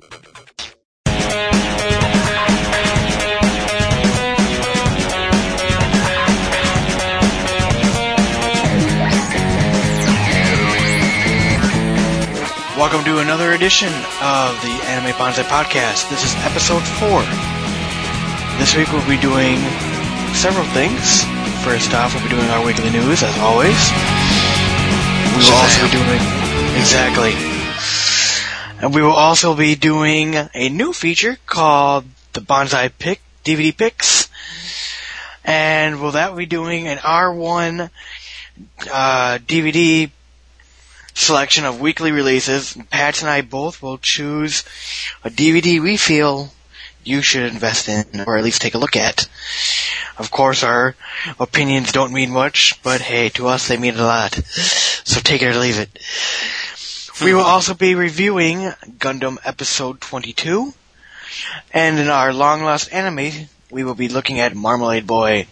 Welcome to another edition of the Anime Bonsai Podcast. This is episode four. This week we'll be doing several things. First off, we'll be doing our weekly news, as always. We will also be doing exactly, and we will also be doing a new feature called the Bonsai Pick DVD Picks, and will that be doing an R1 uh, DVD selection of weekly releases. Pat and I both will choose a DVD we feel you should invest in, or at least take a look at. Of course, our opinions don't mean much, but hey, to us they mean a lot. So take it or leave it. We will also be reviewing Gundam Episode 22, and in our long lost anime, we will be looking at Marmalade Boy.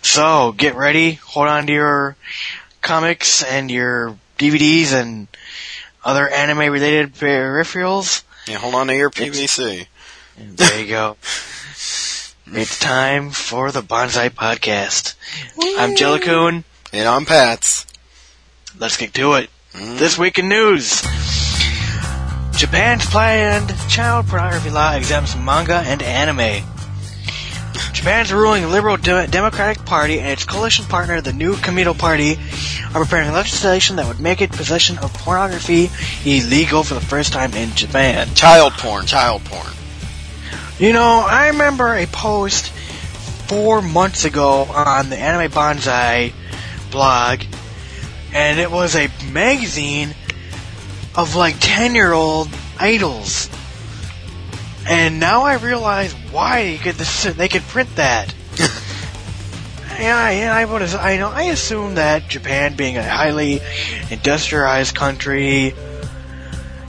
So, get ready, hold on to your comics and your DVDs and other anime related peripherals. Yeah, hold on to your PVC. There you go. it's time for the Bonsai Podcast. I'm Jellicoon. And I'm Pats. Let's get to it. Mm. This week in news. Japan's planned child pornography law exempts manga and anime. Japan's ruling Liberal De- Democratic Party and its coalition partner, the New Komeito Party, are preparing legislation that would make it possession of pornography illegal for the first time in Japan. Child porn, child porn. You know, I remember a post four months ago on the Anime Bonsai blog, and it was a magazine of like 10 year old idols. And now I realize why they could, they could print that. yeah, yeah, I would. I know. I assume that Japan, being a highly industrialized country,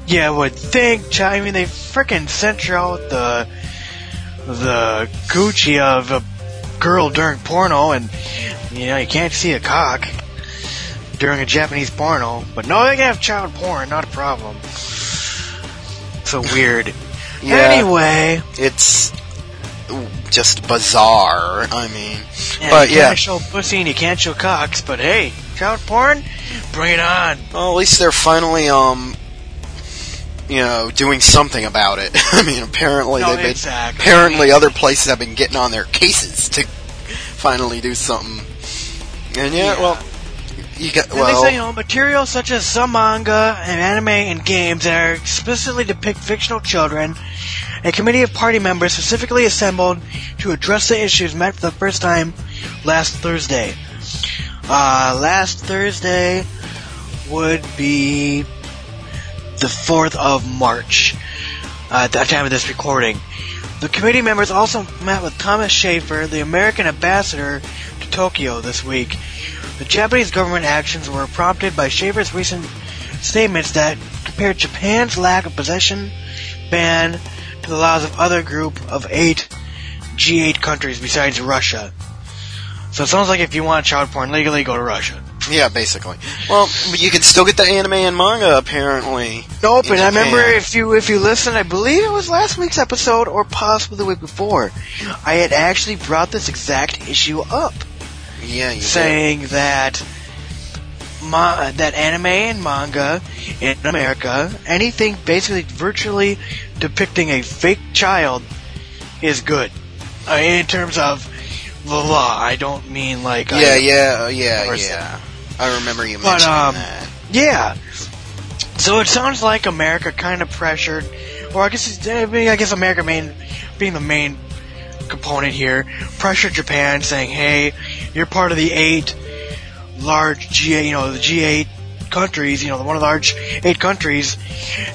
yeah, would think. I mean, they frickin' censor out the the Gucci of a girl during porno, and you know you can't see a cock during a Japanese porno. But no, they can have child porn, not a problem. So weird. Yeah. Anyway, It's just bizarre. I mean, yeah, but you yeah. can't show pussy and you can't show cocks, but hey, child porn, bring it on. Well, at least they're finally, um, you know, doing something about it. I mean, apparently No, they've been, apparently other places have been getting on their cases to finally do something. And yeah, Yeah. well, you got And well. they say, you know, material such as some manga and anime and games that are explicitly depict fictional children. A committee of party members specifically assembled to address the issues met for the first time last Thursday. Uh, last Thursday would be the 4th of March, uh, at the time of this recording. The committee members also met with Thomas Schieffer, the American ambassador to Tokyo this week. The Japanese government actions were prompted by Schieffer's recent statements that compared Japan's lack of possession ban to the laws of other group of eight G8 countries besides Russia. So it sounds like if you want child porn legally, go to Russia. Yeah, basically. Well, you can still get the anime and manga apparently. Nope, and I remember if you if you listen, I believe it was last week's episode or possibly the week before. I had actually brought this exact issue up. Yeah, you did. saying that ma- that anime and manga in America, anything basically virtually depicting a fake child is good. Uh, in terms of the law, I don't mean like Yeah, I- yeah, yeah, Or yeah. I remember you But, mentioning um, that. Yeah. So it sounds like America kind of pressured, or I guess it's, I mean, I guess America main being the main component here, pressured Japan saying, "Hey, you're part of the eight large G8, you know, the G8 countries, you know, the one of the large eight countries,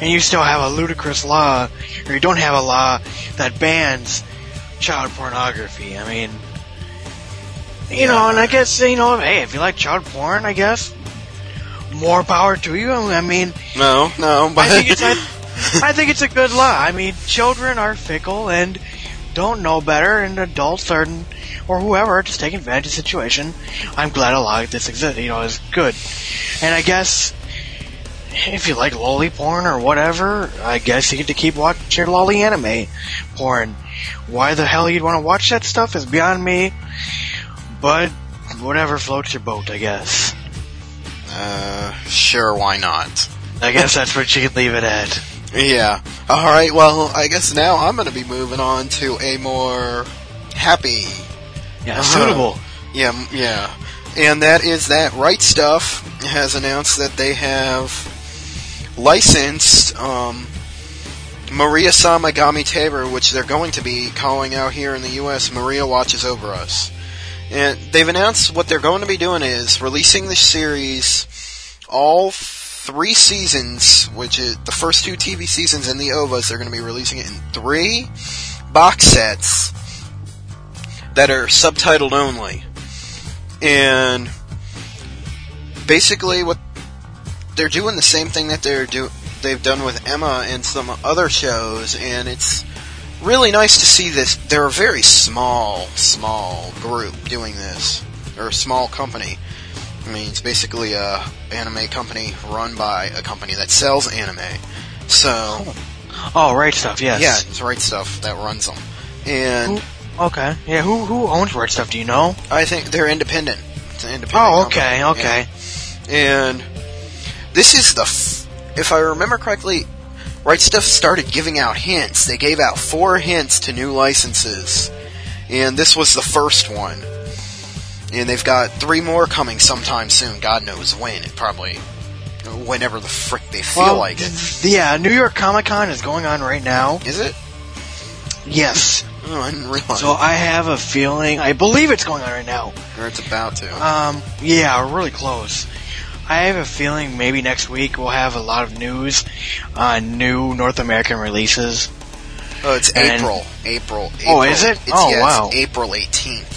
and you still have a ludicrous law, or you don't have a law that bans child pornography. I mean, you know, and I guess you know, hey, if you like child porn, I guess more power to you. I mean, No, no, but I think it's I, I think it's a good law. I mean, children are fickle and don't know better, and adults are, or whoever, just taking advantage of the situation. I'm glad a lot like this exists. You know, is good, and I guess if you like loli porn or whatever, I guess you get to keep watching your loli anime porn. Why the hell you'd want to watch that stuff is beyond me, but whatever floats your boat, I guess. Uh, sure, why not? I guess that's what you could leave it at. Yeah. Alright, well, I guess now I'm gonna be moving on to a more happy. Yeah, Uh-huh. suitable. Yeah, yeah. And that is that Right Stuff has announced that they have licensed, um, Maria Samagami Tabor, which they're going to be calling out here in the US, Maria Watches Over Us. And they've announced what they're going to be doing is releasing the series all three seasons, which is the first two TV seasons and the OVAs, they're going to be releasing it in three box sets that are subtitled only. And basically what they're doing the same thing that they're do they've done with Emma and some other shows and it's really nice to see this they're a very small small group doing this or a small company I mean it's basically a anime company run by a company that sells anime so Oh, right stuff. Yes. yeah it's right stuff that runs them and Okay. Yeah. Who who owns right stuff? Do you know? I think they're independent it's an independent Oh, company. okay. Yeah. Okay. And this is the, f- if I remember correctly, Right Stuff started giving out hints. They gave out four hints to new licenses, and this was the first one. And they've got three more coming sometime soon. God knows when. It probably whenever the frick they feel Well, like it. Yeah, New York Comic Con is going on right now. Is it? Yes. Oh, I didn't realize. So I have a feeling, I believe it's going on right now. or it's about to. Um, yeah, we're really close. I have a feeling maybe next week we'll have a lot of news on new North American releases. oh, it's and- April. April. Oh, is it? It's, Oh, yeah, wow. It's April 18th.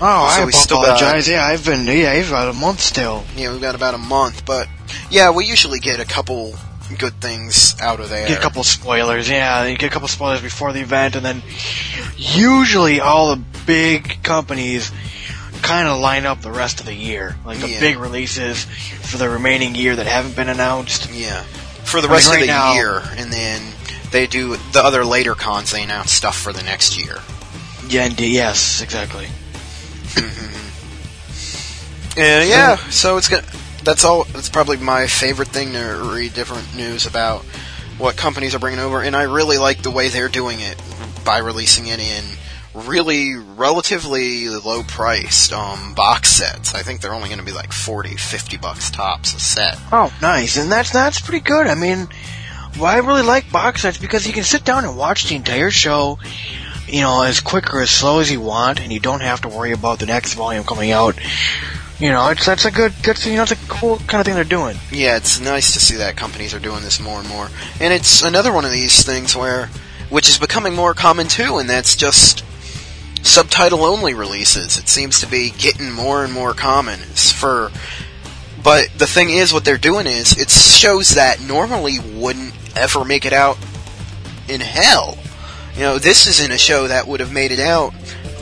Oh, So I we still got- apologize. yeah, I've been, yeah, I've got a month still. Yeah, we've got about a month, but yeah, we usually get a couple good things out of there. Get a couple spoilers, yeah, you get a couple spoilers before the event, and then usually all the big companies kind of line up the rest of the year. Like the Yeah. big releases for the remaining year that haven't been announced. Yeah, for the I mean, rest right of the now- year, and then they do the other later cons. They announce stuff for the next year. Yeah, indeed, yes, exactly. And yeah, so it's gonna. That's all. That's probably my favorite thing to read different news about what companies are bringing over, and I really like the way they're doing it by releasing it in really relatively low priced um, box sets. I think they're only going to be like 40, 50 bucks tops a set. Oh, nice, and that's that's pretty good. I mean, well, I really like box sets because you can sit down and watch the entire show, you know, as quick or as slow as you want, and you don't have to worry about the next volume coming out. You know, it's that's a good, good, you know, it's a cool kind of thing they're doing. Yeah, it's nice to see that companies are doing this more and more. And it's another one of these things where, which is becoming more common too, and that's just subtitle only releases. It seems to be getting more and more common. For, but the thing is, what they're doing is, it shows that normally wouldn't ever make it out in hell. You know, this isn't a show that would have made it out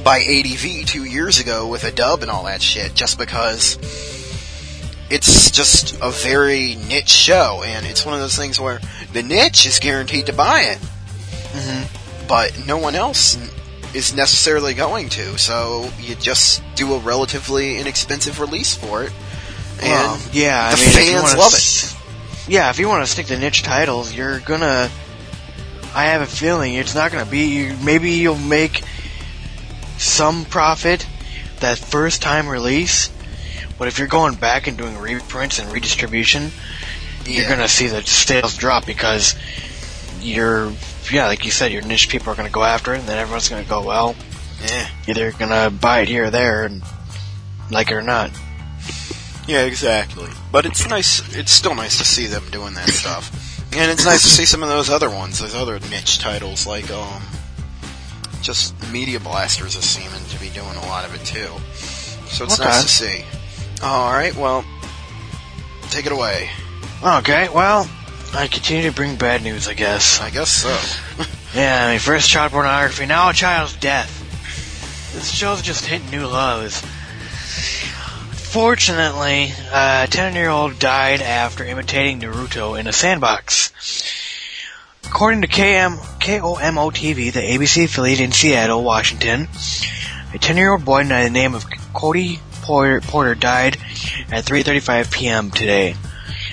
by ADV two years ago with a dub and all that shit, just because it's just a very niche show, and it's one of those things where the niche is guaranteed to buy it, Mm-hmm. but no one else is necessarily going to. So you just do a relatively inexpensive release for it, and Well, yeah, the I mean, fans love it. Yeah, if you want to stick to niche titles, you're gonna. I have a feeling it's not gonna be. You, maybe you'll make some profit that first time release, but if you're going back and doing reprints and redistribution, you're gonna see the sales drop because you're. Yeah, like you said, your niche people are gonna go after it, and then everyone's gonna go, well, Yeah. either gonna buy it here or there, and like it or not. Yeah, exactly. But it's nice. It's still nice to see them doing that stuff, and it's nice to see some of those other ones, those other niche titles, like um, just Media Blasters is seeming to be doing a lot of it too. So it's Okay. nice to see. All right, well, take it away. Okay, well, I continue to bring bad news, I guess. I guess so. Yeah, I mean, first child pornography, now a child's death. This show's just hitting new lows. Fortunately, a 10 year old died after imitating Naruto in a sandbox. According to KM, KOMO TV, the ABC affiliate in Seattle, Washington, a 10 year old boy by the name of Cody Porter, Porter died at 3.35 p.m. today.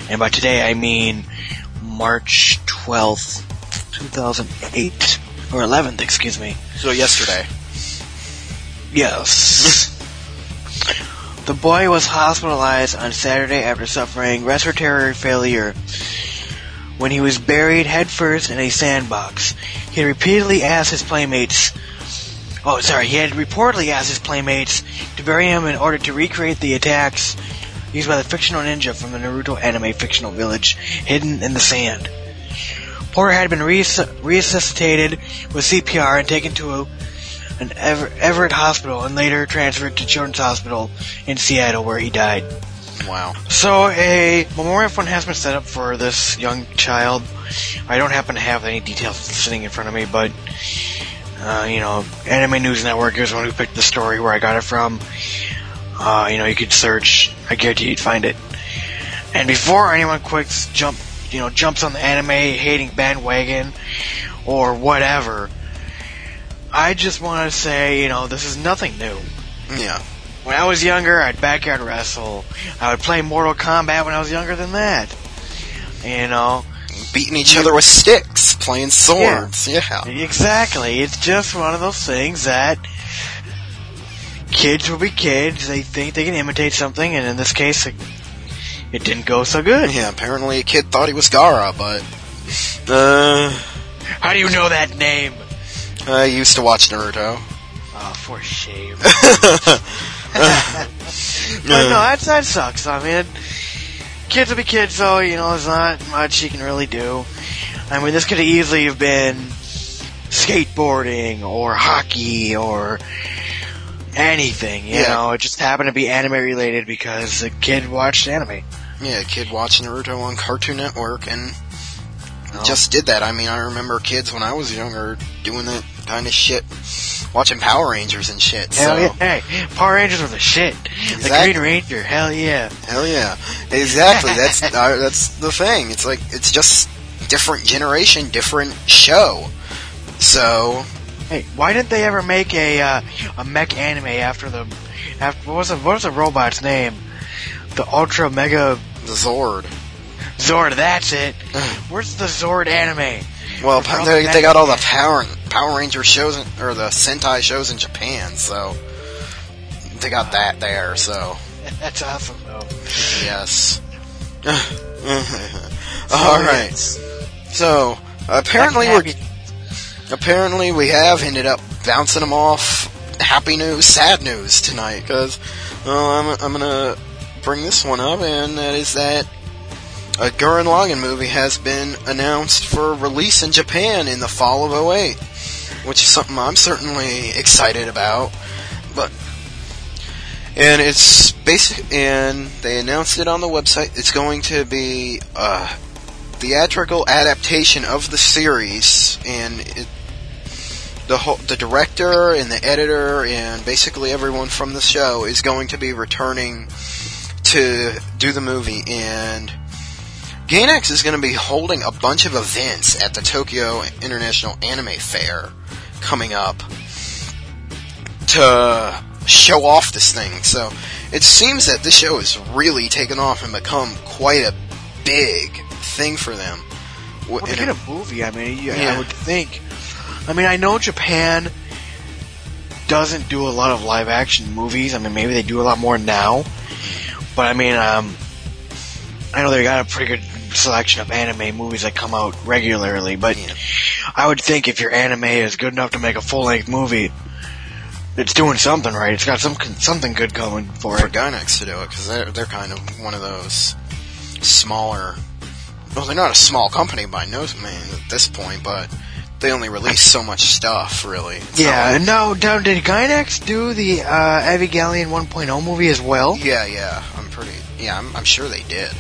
And by today, I mean March 12th, 2008. Or 11th, excuse me. So yesterday. Yes. the boy was hospitalized on Saturday after suffering respiratory failure when he was buried headfirst in a sandbox. He had repeatedly asked his playmates, oh sorry, he had reportedly asked his playmates to bury him in order to recreate the attacks used by the fictional ninja from the Naruto anime fictional village hidden in the sand. Porter had been res- resuscitated with CPR and taken to a, an Ever- Everett hospital and later transferred to Children's Hospital in Seattle where he died. Wow. So a memorial fund has been set up for this young child. I don't happen to have any details sitting in front of me, but uh, you know, Anime News Network is one who picked the story where I got it from. Uh, you know, you could search. I guarantee you'd find it. And before anyone quits, jump, you know, jumps on the anime hating bandwagon or whatever, I just want to say, you know, this is nothing new. Yeah. When I was younger, I'd backyard wrestle. I would play Mortal Kombat when I was younger than that. You know, Beating each other with sticks, playing swords. Yeah. exactly. It's just one of those things that kids will be kids. They think they can imitate something, and in this case, it, it didn't go so good. Yeah, apparently a kid thought he was Gaara, but uh, How do you know that name? I used to watch Naruto. Oh, for shame. but no, that, that sucks. I mean, kids will be kids, so, you know, there's not much you can really do. I mean, this could easily have been skateboarding or hockey or anything, you Yeah. know. It just happened to be anime related because the kid watched anime. Yeah, a kid watched Naruto on Cartoon Network and just did that. I mean, I remember kids when I was younger doing that kind of shit, watching Power Rangers and shit. Hell so, yeah. Hey, Power Rangers were the shit. The Green Ranger, hell yeah. Hell yeah, exactly. That's uh, that's the thing. It's like it's just different generation, different show. So Hey, why didn't they ever make a uh, a mech anime after the after what was the what was the robot's name? The Ultra Mega the Zord. Zord. That's it. Where's the Zord anime? Well, they, they got all the Power Power Ranger shows in, or the Sentai shows in Japan, so they got that there. So That's awesome though. yes. all right. So apparently we're apparently we have ended up bouncing them off happy news, sad news tonight because I'm, I'm gonna bring this one up, and that is that a Gurren Lagann movie has been announced for release in Japan in the fall of 08, which is something I'm certainly excited about. But and it's basic, and they announced it on the website. It's going to be a theatrical adaptation of the series, and it, the whole, the director and the editor and basically everyone from the show is going to be returning to do the movie, and Gainax is going to be holding a bunch of events at the Tokyo International Anime Fair coming up to show off this thing. So it seems that this show has really taken off and become quite a big thing for them. Well, get a movie, I mean, you, Yeah. I would think. I mean, I know Japan doesn't do a lot of live action movies. I mean, maybe they do a lot more now. But I mean, um, I know they got a pretty good selection of anime movies that come out regularly. But Yeah. I would think if your anime is good enough to make a full length movie, it's doing something right. It's got some something good going for for it. Gainax to do it because they're they're kind of one of those smaller. Well, they're not a small company by no means at this point, but they only release so much stuff, really. It's Yeah, like- and now, now did Gainax do the uh, Evangelion 1.0 movie as well? yeah, yeah. I'm pretty. Yeah, I'm, I'm sure they did.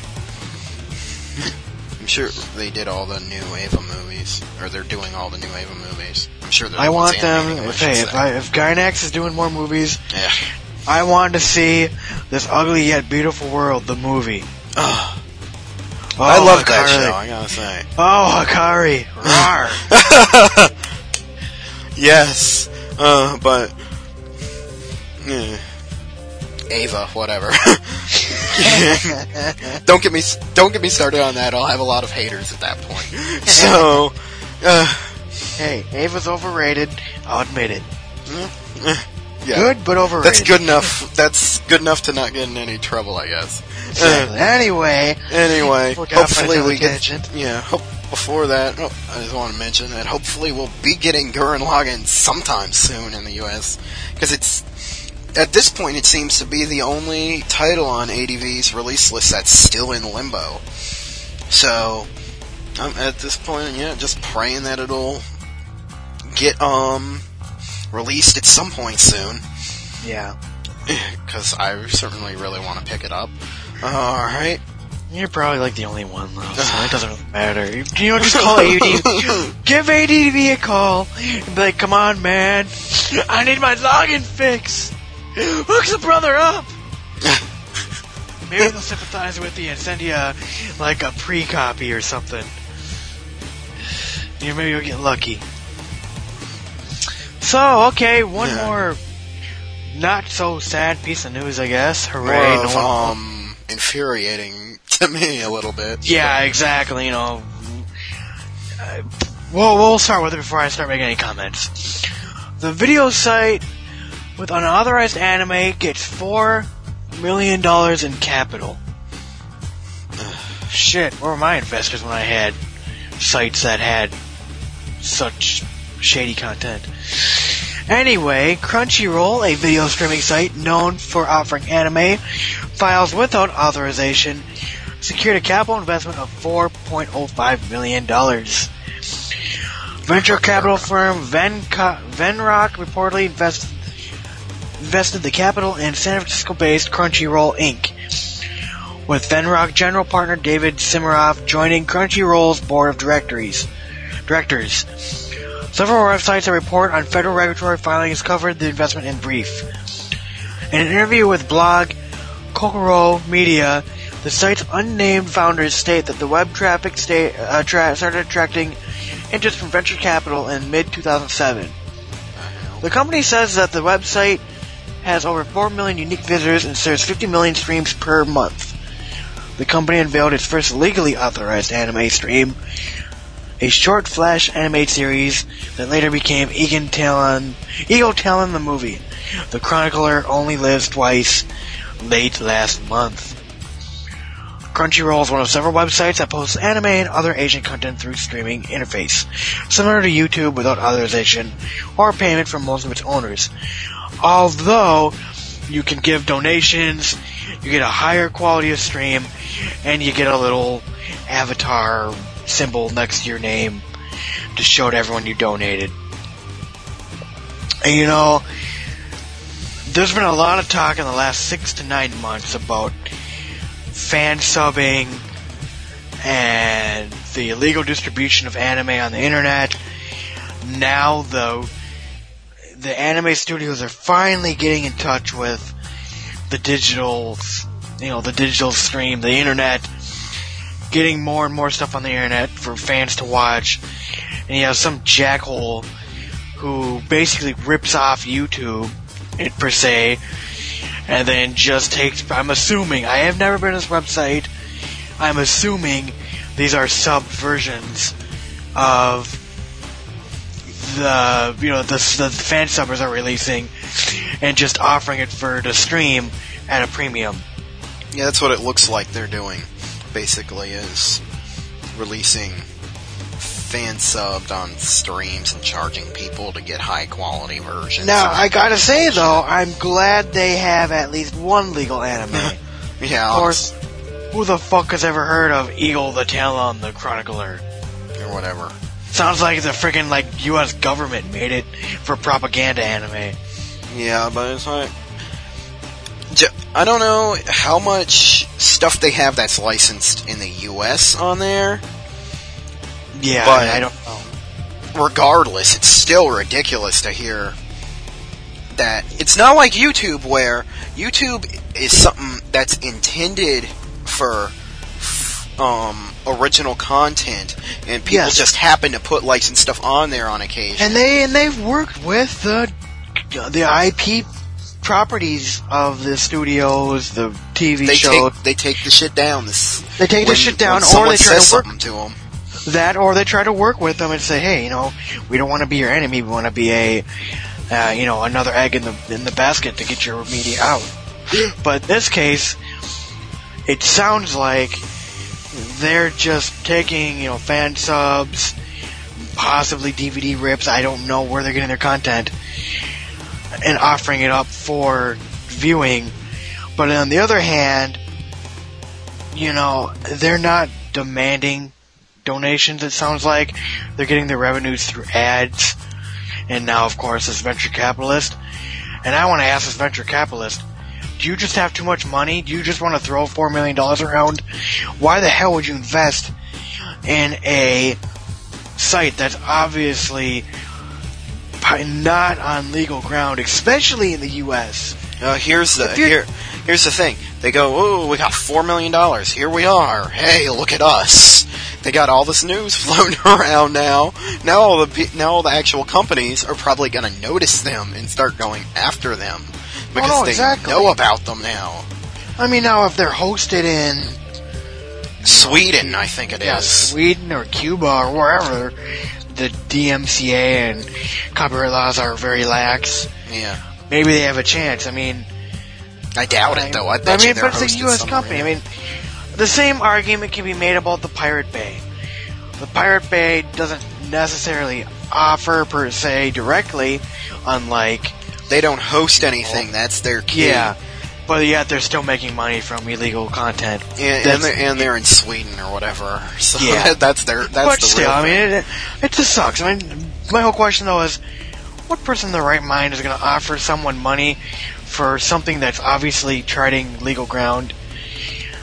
I'm sure they did all the new Eva movies, or they're doing all the new Eva movies. I'm sure. I want them. animating If, I hey, if. I, if Gainax is doing more movies, yeah, I want to see this ugly yet beautiful world, the movie. Ugh. Oh, I love that show. I gotta say. Oh, Hikari! Yes, uh, but eh. Eva, whatever. don't get me don't get me started on that. I'll have a lot of haters at that point. So, uh, hey, Eva's overrated. I'll admit it. yeah, Good, but overrated. that's good enough. That's good enough to not get in any trouble, I guess. Exactly. anyway, Anyway, out hopefully we get. tangent. Yeah, hope, before that, oh, I just want to mention that hopefully we'll be getting Gurren Lagann sometime soon in the U.S. because it's at this point it seems to be the only title on ADV's release list that's still in limbo. So I'm at this point, yeah, just praying that it'll get um released at some point soon yeah. because I certainly really want to pick it up. All right. You're probably like the only one though, so it doesn't really matter. You, you know, just call ADV. Give ADV a call. And be like, come on, man. I need my Lagann fix. Hook the brother up. Maybe they'll sympathize with you and send you a, like a pre-copy or something. You maybe you'll get lucky. So, okay, one Yeah. more not so sad piece of news, I guess. More Hooray! of, no um, infuriating to me a little bit. Yeah, exactly. You know, uh, well, we'll start with it before I start making any comments. The video site with unauthorized anime gets four million dollars in capital. Shit, where were my investors when I had sites that had such shady content? Anyway, Crunchyroll, a video streaming site known for offering anime files without authorization, secured a capital investment of $4.05 million. Venture capital firm Venrock reportedly invest- invested the capital in San Francisco-based Crunchyroll Inc., with Venrock general partner David Simarov joining Crunchyroll's board of directors. Directors. Several websites that report on federal regulatory filings covered the investment in brief. In an interview with blog Kokoro Media, the site's unnamed founders state that the web traffic sta- uh, started attracting interest from venture capital in mid 2007. The company says that the website has over 4 million unique visitors and serves 50 million streams per month. The company unveiled its first legally authorized anime stream, a short flash anime series that later became Egan Talon, Eagle Talon the movie. The Chronicler only lives twice, late last month. Crunchyroll is one of several websites that posts anime and other Asian content through streaming interface, similar to YouTube without authorization or payment from most of its owners. Although you can give donations, you get a higher quality of stream, and you get a little avatar symbol next to your name to show to everyone you donated. And you know, there's been a lot of talk in the last six to nine months about fan subbing and the illegal distribution of anime on the internet. Now, though, the anime studios are finally getting in touch with the digital, you know, the digital stream, the internet, getting more and more stuff on the internet for fans to watch. And you have some jackhole who basically rips off YouTube, it, per se, and then just takes. I'm assuming I have never been to this website. I'm assuming these are sub versions of the you know the the fan subbers are releasing, and just offering it for the stream at a premium. Yeah, that's what it looks like they're doing. Basically, is releasing fan subbed on streams and charging people to get high quality versions. Now I gotta say though, I'm glad they have at least one legal anime. yeah, of course, who the fuck has ever heard of Eagle the Talon the Chronicler? or whatever. Sounds like the freaking like U.S. government made it for propaganda anime. Yeah, but it's like. I don't know how much stuff they have that's licensed in the U.S. on there. Yeah, But- I don't know. Regardless, it's still ridiculous to hear that. It's not like YouTube where YouTube is something that's intended for um, original content, and people Yes. just happen to put licensed stuff on there on occasion. And they and they've worked with the the IP properties of the studios, the TV they shows. take they take the shit down. This They take the shit down, when or they try to work to them. that, or they try to work with them and say, hey, you know, we don't want to be your enemy. We want to be a, uh, you know, another egg in the in the basket to get your media out. But in this case, it sounds like they're just taking, you know, fan subs, possibly DVD rips. I don't know where they're getting their content, and offering it up for viewing. But on the other hand, you know, they're not demanding donations, it sounds like. They're getting their revenues through ads. And now, of course, this venture capitalist. And I want to ask this venture capitalist, do you just have too much money? Do you just want to throw $4 million around? Why the hell would you invest in a site that's obviously not on legal ground, especially in the U.S.? Uh, here's the here. Here's the thing. They go, "Oh, we got four million dollars. Here we are. Hey, look at us." They got all this news floating around now. Now all the now all the actual companies are probably going to notice them and start going after them because no, they exactly. know about them now. I mean, now if they're hosted in Sweden, I think it is. yeah, Sweden or Cuba or wherever, the DMCA and copyright laws are very lax. Yeah. Maybe they have a chance. I mean, I doubt it though. I bet I mean, but it's a U.S. company. I mean, the same argument can be made about the Pirate Bay. The Pirate Bay doesn't necessarily offer per se directly, unlike they don't host anything. That's their key. yeah, but yet they're still making money from illegal content. And, and, they're, and they're in Sweden or whatever. So Yeah. that's their that's but the still, real I mean, it, it just sucks. I mean, my whole question though is, what person in their right mind is going to offer someone money for something that's obviously treading legal ground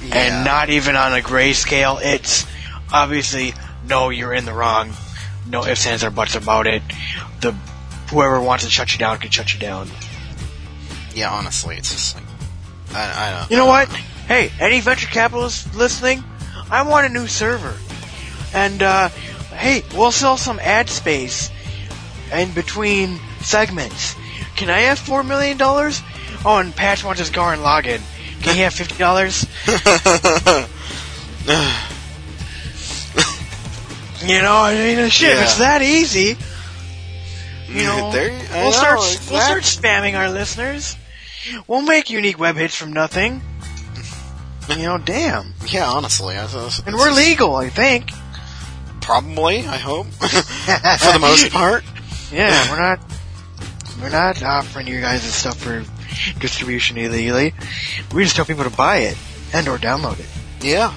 Yeah. and not even on a gray scale? It's obviously no, you're in the wrong. No ifs, ands, or buts about it. The whoever wants to shut you down can shut you down. Yeah, honestly, it's just like I, I don't. You know what? Hey, any venture capitalists listening? I want a new server. And, uh, hey, we'll sell some ad space in between segments. Can I have $4 million? Oh, and Patch wants his Gurren Lagann. Can he have $50? you know, I mean, shit, Yeah. it's that easy. You know, There- we'll know, start exactly. we'll start spamming our listeners. We'll make unique web hits from nothing. You know, damn. yeah, honestly, I, it's And we're legal, I think. Probably, I hope, for the most part. Yeah, we're not we're not offering you guys this stuff for distribution illegally. We just tell people to buy it and or download it. Yeah,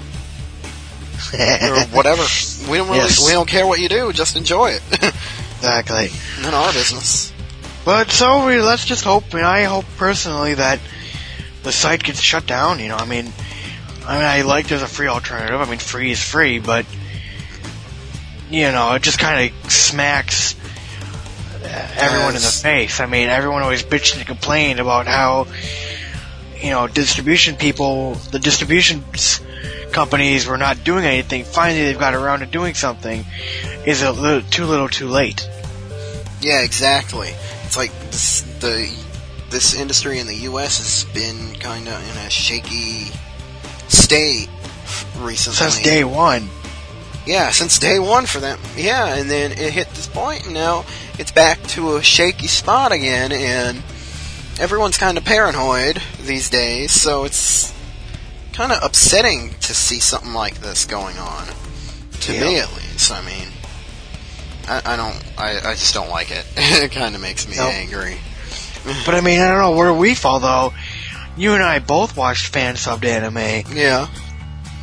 or whatever. We don't really, Yes. we don't care what you do. Just enjoy it. Exactly. None of our business. But so we, let's just hope, and I hope personally that the site gets shut down. You know, I mean, I mean, I like there's a free alternative. I mean, free is free, but you know, it just kind of smacks everyone in the face. I mean, everyone always bitched and complained about how you know distribution people, the distribution companies were not doing anything. Finally, they've got around to doing something. Is a little too little, too late. Yeah, exactly. It's like this, the this industry in the U.S. has been kind of in a shaky state recently. Since day one. Yeah, since day one for them. Yeah, and then it hit this point, and now it's back to a shaky spot again, and everyone's kind of paranoid these days, so it's kind of upsetting to see something like this going on. To me, at least. I mean, I, I don't, I, I just don't like it. it kind of makes me Nope. angry. But I mean, I don't know where we fall though. You and I both watched fan subbed anime. Yeah,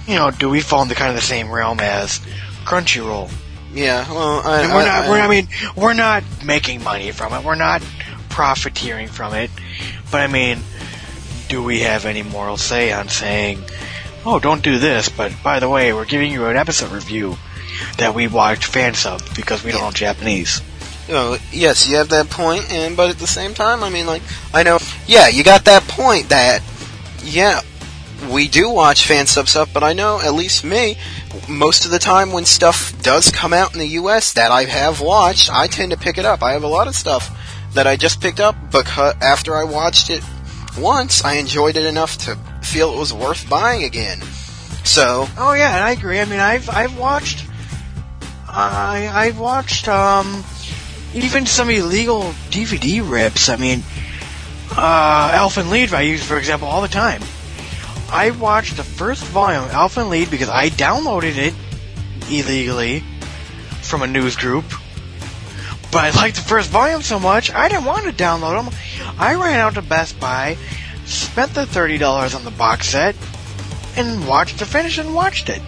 You know, do we fall into kind of the same realm as Crunchyroll? yeah. Well, I, And we're not. I- we're, I mean, we're not making money from it. We're not profiteering from it. But I mean, do we have any moral say on saying, "Oh, don't do this"? But by the way, we're giving you an episode review that we watched fan sub because we don't know Japanese. you know, yes, you have that point, and but at the same time, I mean, like, I know, yeah, you got that point that, yeah, we do watch fan sub stuff, but I know, at least me, most of the time when stuff does come out in the U.S. that I have watched, I tend to pick it up. I have a lot of stuff that I just picked up because after I watched it once, I enjoyed it enough to feel it was worth buying again. So, Oh yeah, and I agree. I mean, I've I've watched, I I've watched um, even some illegal DVD rips. I mean, uh, Elfen Lied I use for example all the time. I watched the first volume of Elfen Lied because I downloaded it illegally from a news group. But I liked the first volume so much, I didn't want to download them. I ran out to Best Buy, spent the thirty dollars on the box set, and watched the finish and watched it.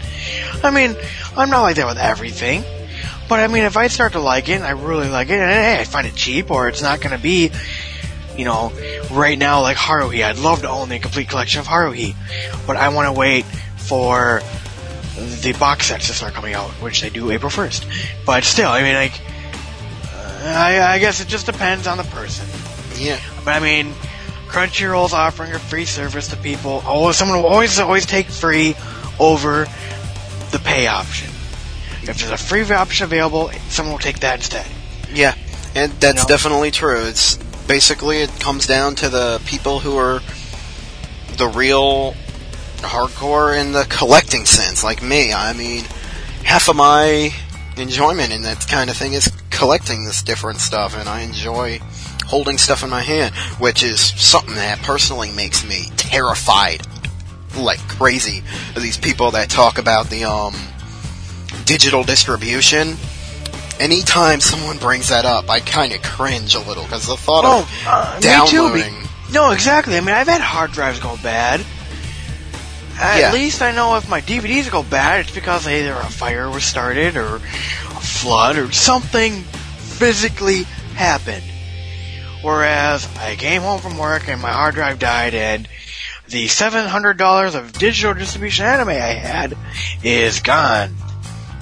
I mean, I'm not like that with everything. But I mean, if I start to like it, and I really like it, and hey, I find it cheap, or it's not going to be, you know, right now like Haruhi. I'd love to own the complete collection of Haruhi, but I want to wait for the box sets to start coming out, which they do April 1st. But still, I mean, like, uh, I, I guess it just depends on the person. yeah. But I mean, Crunchyroll's offering a free service to people. Oh, someone will always always take free over the pay option. If there's a free option available, someone will take that instead. Yeah, and that's know? definitely true. It's basically it comes down to the people who are the real hardcore in the collecting sense, like me. I mean, half of my enjoyment in that kind of thing is collecting this different stuff, and I enjoy holding stuff in my hand, which is something that personally makes me terrified like crazy of these people that talk about the um digital distribution anytime someone brings that up, I kind of cringe a little because the thought Oh, of uh, me too. Be- no, exactly. I mean, I've had hard drives go bad. At Yeah. least I know if my DVDs go bad, it's because either a fire was started or a flood or something physically happened. Whereas I came home from work and my hard drive died and the $700 of digital distribution anime I had is gone.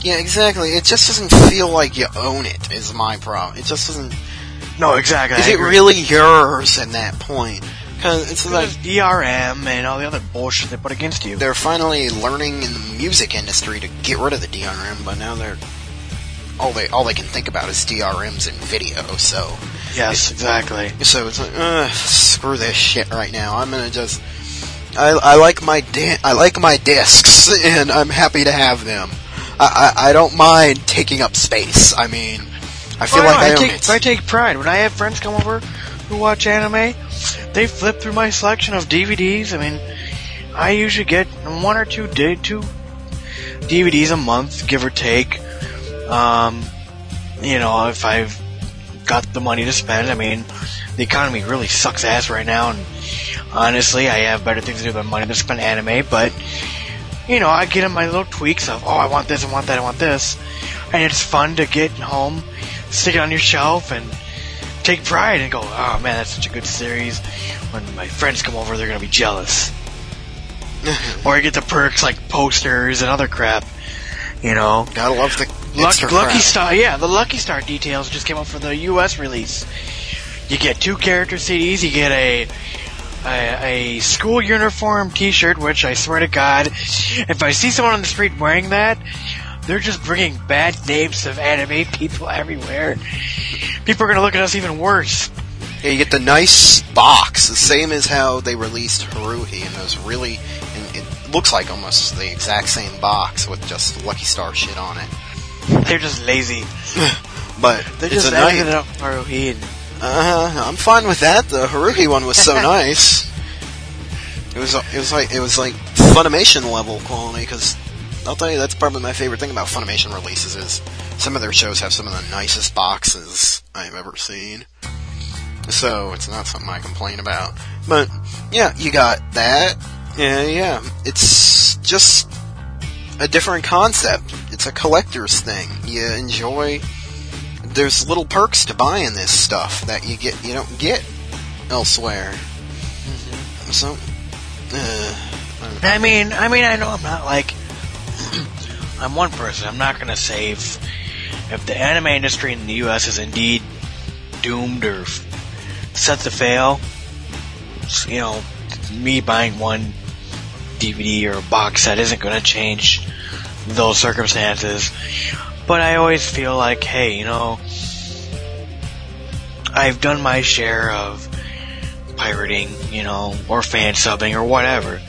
Yeah, exactly. It just doesn't feel like you own it. Is my problem. It just doesn't. No, exactly. Is it really yours at that point? Because it's like DRM and all the other bullshit they put against you. they're finally learning in the music industry to get rid of the DRM, but now they're all they all they can think about is DRMs in video. So Yes, exactly. So it's like, Ugh, screw this shit right now. I'm gonna just. I, I like my di- I like my discs, and I'm happy to have them. I, I, I don't mind taking up space. I mean, I feel Oh, like no, I, own take, it. I take pride when I have friends come over who watch anime. They flip through my selection of DVDs. I mean, I usually get one or two day two DVDs a month, give or take. Um, you know, if I've got the money to spend. I mean, the economy really sucks ass right now, and honestly, I have better things to do than money to spend anime. But you know, I get in my little tweaks of, oh, I want this, I want that, I want this, and it's fun to get home, stick it on your shelf, and take pride and go, oh man, that's such a good series. When my friends come over, they're gonna be jealous. or I get the perks like posters and other crap. You know, Gotta love the Luck, Lucky. Star, yeah, the Lucky Star details just came out for the U.S. release. You get two character CDs. You get a a, a school uniform T-shirt, which I swear to God, if I see someone on the street wearing that, they're just bringing bad names of anime people everywhere. People are gonna look at us even worse. Yeah, you get the nice box, the same as how they released Haruhi in those really. And it looks like almost the exact same box with just Lucky Star shit on it. They're just lazy. But They it's just a nice. edited up Haruhi Uh, I'm fine with that. The Haruhi one was so nice. It was it was like it was like Funimation level quality because I'll tell you that's probably my favorite thing about Funimation releases is some of their shows have some of the nicest boxes I've ever seen. So it's not something I complain about. But yeah, you got that. Yeah, yeah. It's just a different concept. It's a collector's thing. You enjoy there's little perks to buying this stuff that you get you don't get elsewhere. So, uh, I mean, I mean, I know I'm not like I'm one person. I'm not gonna save if the anime industry in the U.S. is indeed doomed or set to fail, you know, me buying one DVD or box set isn't going to change those circumstances. But I always feel like, hey, you know, I've done my share of pirating, you know, or fan subbing or whatever.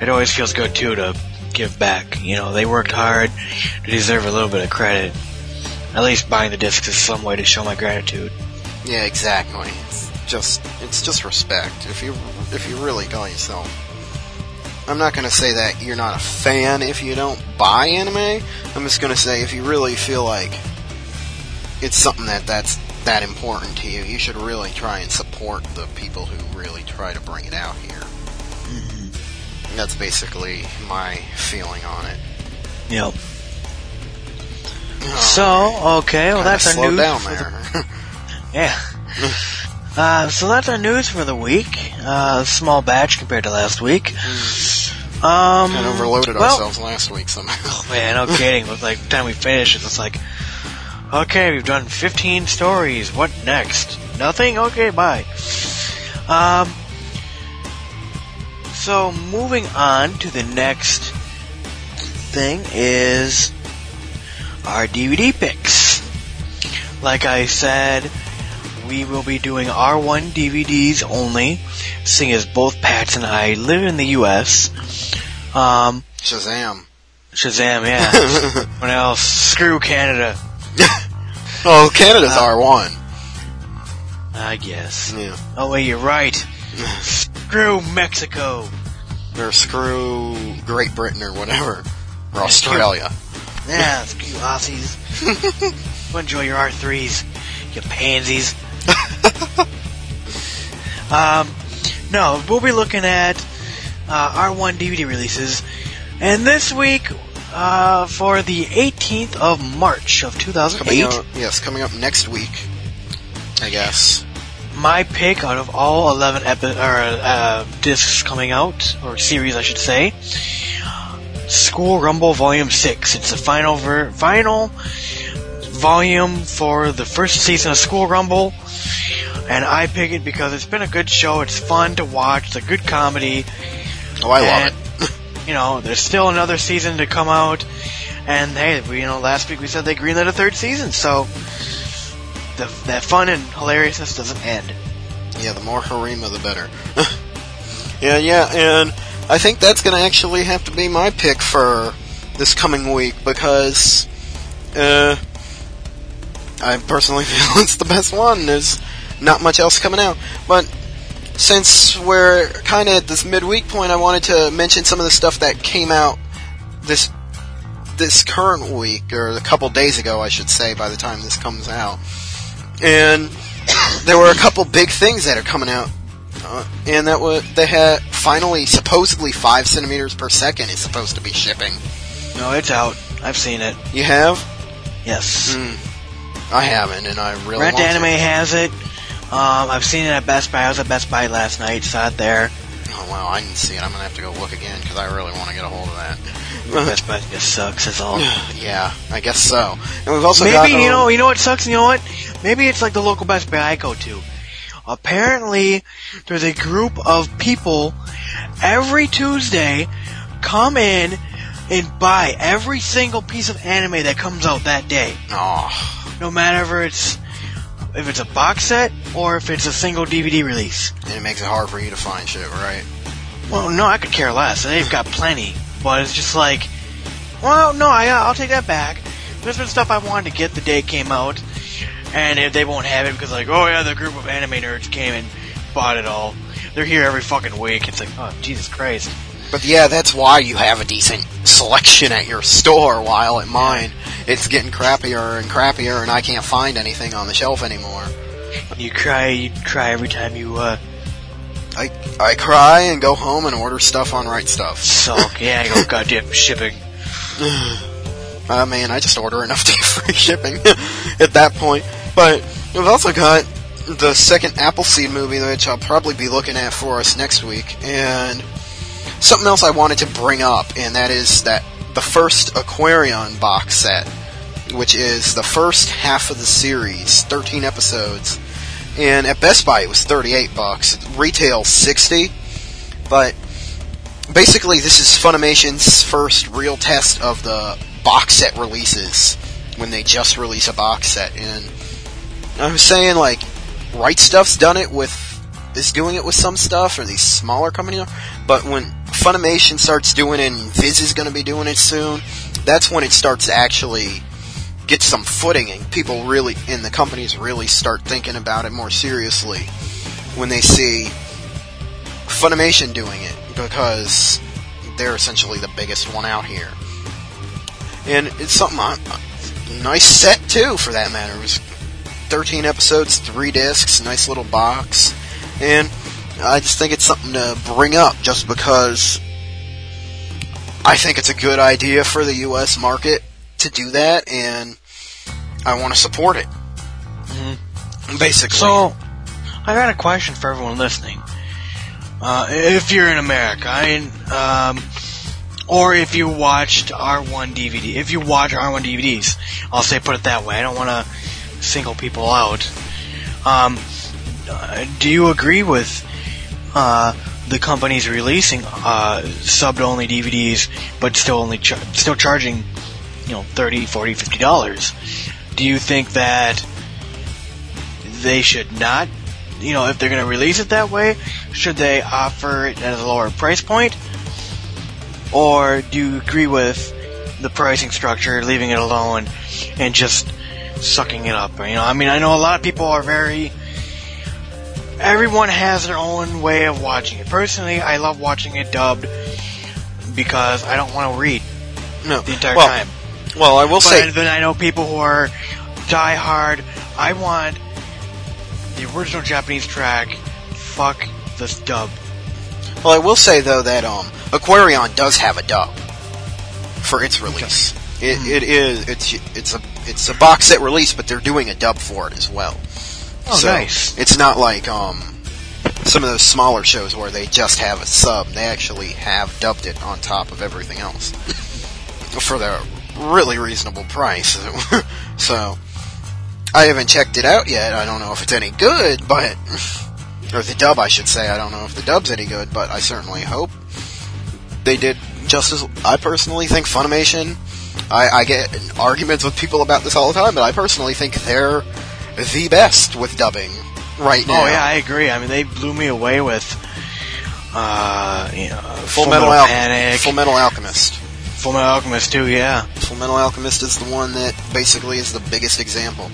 It always feels good too to give back. You know, they worked hard. They deserve a little bit of credit. At least buying the discs is some way to show my gratitude. Yeah, exactly. It's just it's just respect. If you if you really call yourself I'm not going to say that you're not a fan if you don't buy anime. I'm just going to say if you really feel like it's something that that's that important to you, you should really try and support the people who really try to bring it out here. Mm-hmm. That's basically my feeling on it. Yep. Oh, so okay, well that's our news. Down there. The, yeah. Uh, so that's our news for the week. Uh, small batch compared to last week. Mm. Um, and overloaded well, ourselves last week somehow. Oh man, no kidding. It was like, time we finished, it's like, okay, we've done 15 stories. What next? Nothing? Okay, bye. Um, so moving on to the next thing is our DVD picks. Like I said, we will be doing R1 DVDs only, seeing as both Pats and I live in the U.S. Um, Shazam. Shazam, yeah. what else? Screw Canada. oh, Canada's uh, R1. I guess. Yeah. Oh, wait, you're right. screw Mexico. Or screw Great Britain or whatever. Or Australia. Yeah, screw Aussies. enjoy your R3s, you pansies. um, no, we'll be looking at uh, R1 DVD releases, and this week uh, for the 18th of March of 2008. Coming yes, coming up next week, I guess. My pick out of all 11 epi- or, uh, discs coming out, or series, I should say, School Rumble Volume 6. It's the final ver- final volume for the first season of School Rumble. And I pick it because it's been a good show. It's fun to watch. It's a good comedy. Oh, I and, love it. you know, there's still another season to come out. And hey, we, you know, last week we said they greenlit a third season, so the, that fun and hilariousness doesn't end. Yeah, the more harima, the better. yeah, yeah, and I think that's going to actually have to be my pick for this coming week because uh, I personally feel it's the best one. There's not much else coming out. But since we're kind of at this midweek point, I wanted to mention some of the stuff that came out this this current week, or a couple days ago, I should say, by the time this comes out. And there were a couple big things that are coming out, uh, and that was they had finally supposedly five centimeters per second is supposed to be shipping. No, it's out. I've seen it. You have? Yes. Mm. I haven't, and I really Rent Anime has it. Um, I've seen it at Best Buy. I was at Best Buy last night. Saw it there. Oh wow, I didn't see it. I'm gonna have to go look again because I really want to get a hold of that. Best Buy just sucks. That's all. yeah, I guess so. And we've also maybe got, you know you know what sucks. You know what? Maybe it's like the local Best Buy I go to. Apparently, there's a group of people every Tuesday come in and buy every single piece of anime that comes out that day. Oh no matter if it's if it's a box set or if it's a single DVD release. And it makes it hard for you to find shit, right? Well, no, I could care less. They've got plenty, but it's just like, well, no, I, uh, I'll take that back. There's been stuff I wanted to get the day it came out, and if they won't have it because like, oh yeah, the group of anime nerds came and bought it all. They're here every fucking week. It's like, oh Jesus Christ. But yeah, that's why you have a decent selection at your store, while at mine it's getting crappier and crappier, and I can't find anything on the shelf anymore. You cry, you cry every time you, uh... I, I cry and go home and order stuff on Right Stuf. Sulk, yeah, go goddamn shipping. uh, man, I just order enough to get free shipping at that point. But we've also got the second Appleseed movie, which I'll probably be looking at for us next week, and something else I wanted to bring up, and that is that the first Aquarion box set which is the first half of the series, 13 episodes. And at Best Buy it was 38 bucks. Retail 60. But basically this is Funimation's first real test of the box set releases when they just release a box set and I was saying like Right Stuf's done it with is doing it with some stuff or these smaller companies but when Funimation starts doing it and Viz is going to be doing it soon that's when it starts to actually get some footing and people really and the companies really start thinking about it more seriously when they see Funimation doing it because they're essentially the biggest one out here. And it's something uh, nice set too, for that matter. It was 13 episodes, three discs, nice little box, and I just think it's something to bring up, just because I think it's a good idea for the U.S. market to do that, and I want to support it. Mm-hmm. Basically. So, I got a question for everyone listening. Uh, if you're in America, I, um, or if you watched R1 DVD, if you watch R1 DVDs, I'll say put it that way. I don't want to single people out. Um, uh, do you agree with uh, the companies releasing uh, subbed only DVDs, but still only char- still charging, you know, 30 40 50 dollars? Do you think that they should not you know, if they're going to release it that way, should they offer it at a lower price point? Or do you agree with the pricing structure, leaving it alone, and just sucking it up? You know, I mean, I know a lot of people are very. Everyone has their own way of watching it. Personally, I love watching it dubbed because I don't want to read no. the entire well, time. Well, I will but say. then I know people who are die hard. I want the original Japanese track. Fuck this dub. Well, I will say though that um, Aquarion does have a dub for its release. It, Hmm. it is it's it's a it's a box set release, but they're doing a dub for it as well. Oh, so nice. It's not like um some of those smaller shows where they just have a sub. They actually have dubbed it on top of everything else for the really reasonable price. so I haven't checked it out yet. I don't know if it's any good, but or the dub, I should say. I don't know if the dub's any good, but I certainly hope they did just as I personally think Funimation. I, I get in arguments with people about this all the time, but I personally think they're the best with dubbing right now. Oh yeah, I agree. I mean, they blew me away with uh, you know, Full, Metal, Al- Panic, Full Metal Alchemist. Full Metal Alchemist too. Yeah. Full Metal Alchemist is the one that basically is the biggest example.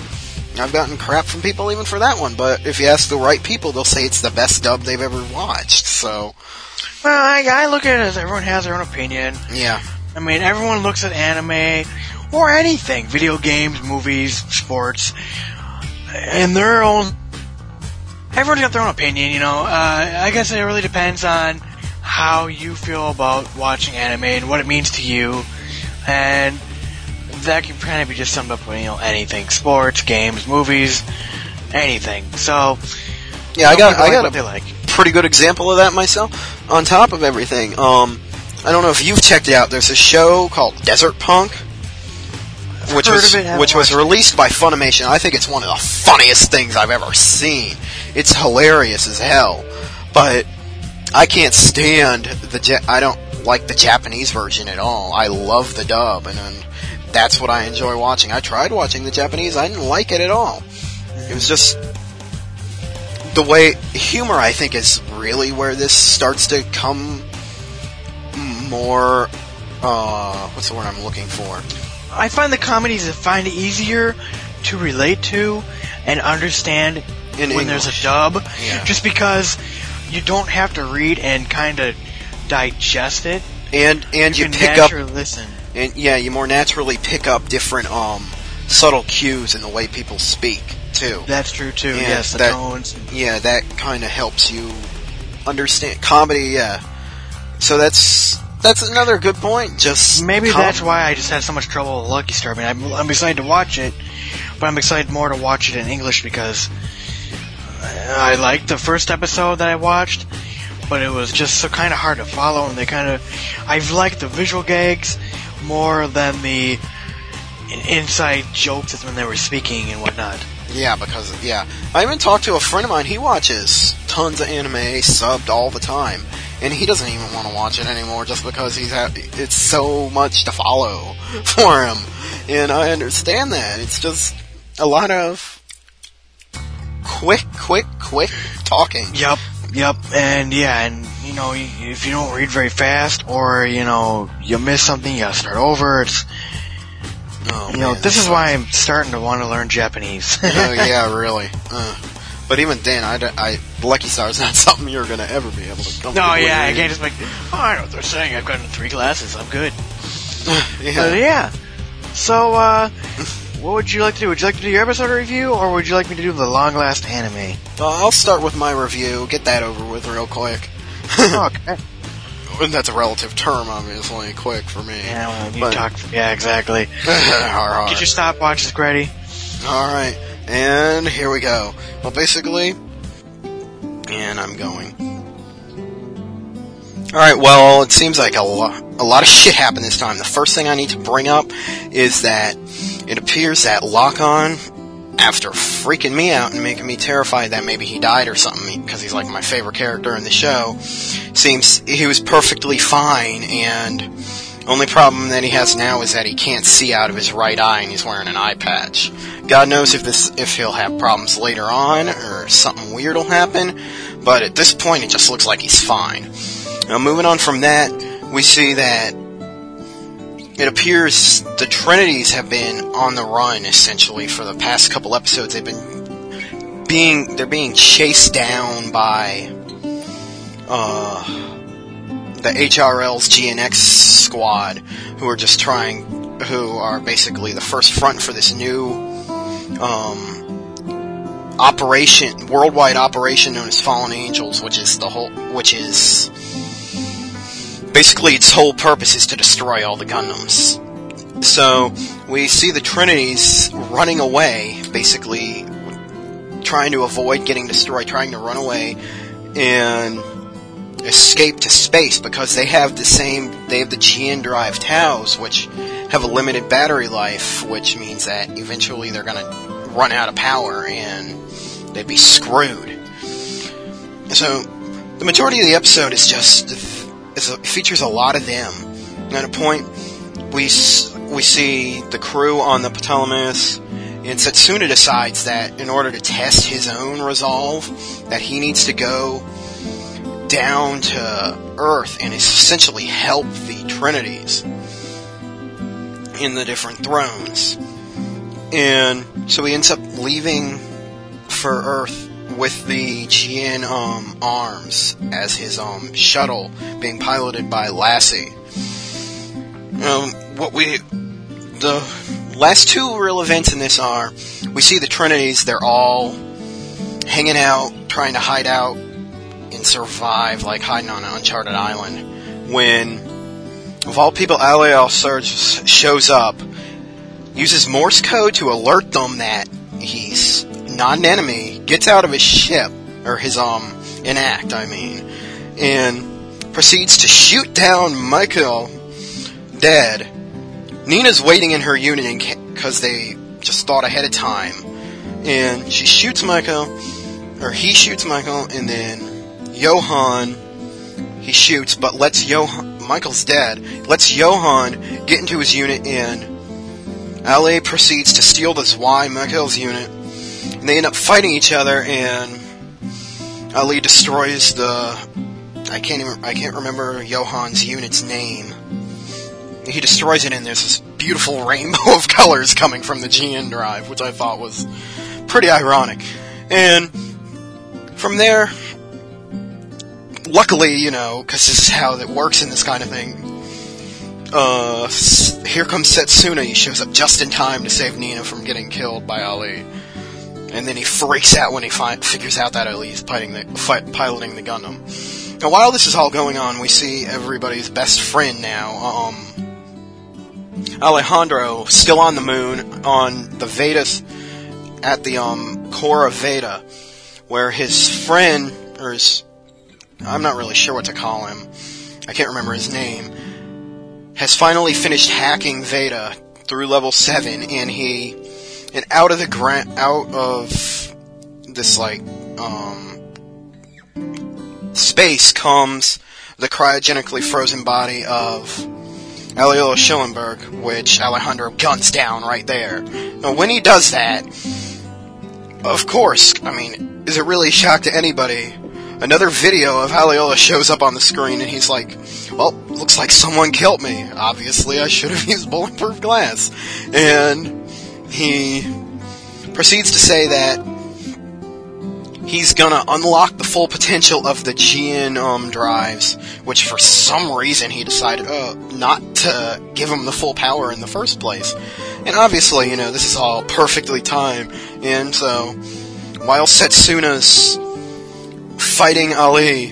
I've gotten crap from people even for that one, but if you ask the right people, they'll say it's the best dub they've ever watched. So, Well, I, I look at it as everyone has their own opinion. yeah. I mean, everyone looks at anime or anything, video games, movies, sports, and their own. Everyone's got their own opinion, you know. Uh, I guess it really depends on how you feel about watching anime and what it means to you, and that can kind of be just summed up with you know anything: sports, games, movies, anything. So Yeah, I got, I like got what a they like. pretty good example of that myself. On top of everything, um, I don't know if you've checked it out. There's a show called Desert Punk, which was of it, haven't which was released by Funimation. I think it's one of the funniest things I've ever seen. It's hilarious as hell, but I can't stand the. Ja- I don't like the Japanese version at all. I love the dub, and, and that's what I enjoy watching. I tried watching the Japanese. I didn't like it at all. It was just the way humor I think is really where this starts to come more uh what's the word I'm looking for? I find the comedies that find easier to relate to and understand In when there's a dub, Yeah. just because you don't have to read and kind of digest it. And and you, can pick up listen. and yeah, you more naturally pick up different um subtle cues in the way people speak too. That's true too. Yeah, yes, the that- tones. Yeah, that kind of helps you understand comedy, yeah. So that's that's another good point. Just Maybe com- that's why I just had so much trouble with Lucky Star. I mean, I'm, I'm excited to watch it, but I'm excited more to watch it in English because I liked the first episode that I watched, but it was just so kind of hard to follow, and they kind of I've liked the visual gags more than the inside jokes when they were speaking and whatnot. Yeah, because yeah, I even talked to a friend of mine. He watches tons of anime subbed all the time, and he doesn't even want to watch it anymore just because he's ha- it's so much to follow for him. And I understand that. It's just a lot of quick, quick, quick talking. Yep, yep, and yeah, and you know, if you don't read very fast or you know you miss something, you gotta start over. It's Oh, you know, man, this that is why I'm starting to want to learn Japanese. oh yeah, really. Uh, but even then, I, don't- I Lucky Star is not something you're gonna ever be able to. Come. No, yeah, I can't just like, oh, I know what they're saying. I've gotten three glasses. I'm good. Yeah. But yeah. So, uh, what would you like to do? Would you like to do your episode review, or would you like me to do the long last anime? Uh, I'll start with my review. Get that over with real quick. okay. And that's a relative term, obviously. Quick for me. Yeah, well, you But- talk. Yeah, exactly. Har, har. Get your stopwatches ready. All right, and here we go. Well, basically, and I'm going. All right. Well, it seems like a lot, a lot of shit happened this time. The first thing I need to bring up is that it appears that Lock-On, after freaking me out and making me terrified that maybe he died or something, because he's like my favorite character in the show, seems he was perfectly fine and. Only problem that he has now is that he can't see out of his right eye and he's wearing an eye patch. God knows if this if he'll have problems later on or something weird will happen, but at this point it just looks like he's fine. Now moving on from that, we see that it appears the Trinities have been on the run essentially for the past couple episodes. They've been being they're being chased down by uh the HRL's GNX squad, who are just trying, who are basically the first front for this new um, operation, worldwide operation known as Fallen Angels, which is the whole, which is basically its whole purpose is to destroy all the Gundams. So we see the Trinities running away, basically trying to avoid getting destroyed, trying to run away, and escape to space because they have the same they have the GN drive TAUs which have a limited battery life which means that eventually they're going to run out of power and they'd be screwed. So the majority of the episode is just is a, features a lot of them. At a point we we see the crew on the Ptolemaios and Setsuna decides that in order to test his own resolve that he needs to go down to Earth and essentially help the Trinities in the different thrones. And so he ends up leaving for Earth with the GN um, arms as his um, shuttle being piloted by Lasse. Um, what we the last two real events in this are we see the Trinities, they're all hanging out, trying to hide out survive like hiding on an uncharted island when of all people Ali Al-Saachez shows up uses Morse code to alert them that he's not an enemy gets out of his ship or his um enact I mean and proceeds to shoot down Michael dead. Nina's waiting in her unit because they just thought ahead of time and she shoots Michael or he shoots Michael and then Johan, he shoots, but lets Johan, Michael's dead, lets Johan get into his unit and LA proceeds to steal this Y, Michael's unit, and they end up fighting each other and Ali destroys the, I can't even, I can't remember Johan's unit's name. He destroys it and there's this beautiful rainbow of colors coming from the GN drive, which I thought was pretty ironic. And from there, luckily, you know, because this is how it works in this kind of thing. Uh, here comes Setsuna. He shows up just in time to save Nina from getting killed by Ali, and then he freaks out when he fi- figures out that Ali is piloting the, fi- piloting the Gundam. Now, while this is all going on, we see everybody's best friend now, um, Alejandro, still on the moon on the Vedas at the um core of Veda, where his friend or his I'm not really sure what to call him. I can't remember his name. Has finally finished hacking Veda through level seven, and he and out of the grant out of this like um space comes the cryogenically frozen body of Aeolia Schenberg, which Alejandro guns down right there. Now, when he does that, of course, I mean, is it really a shock to anybody? Another video of Aeolia shows up on the screen and he's like, well, looks like someone killed me. Obviously, I should have used bulletproof glass. And he proceeds to say that he's gonna unlock the full potential of the GN um, drives, which for some reason he decided uh, not to give him the full power in the first place. And obviously, you know, this is all perfectly timed. And so, while Setsuna's fighting Ali,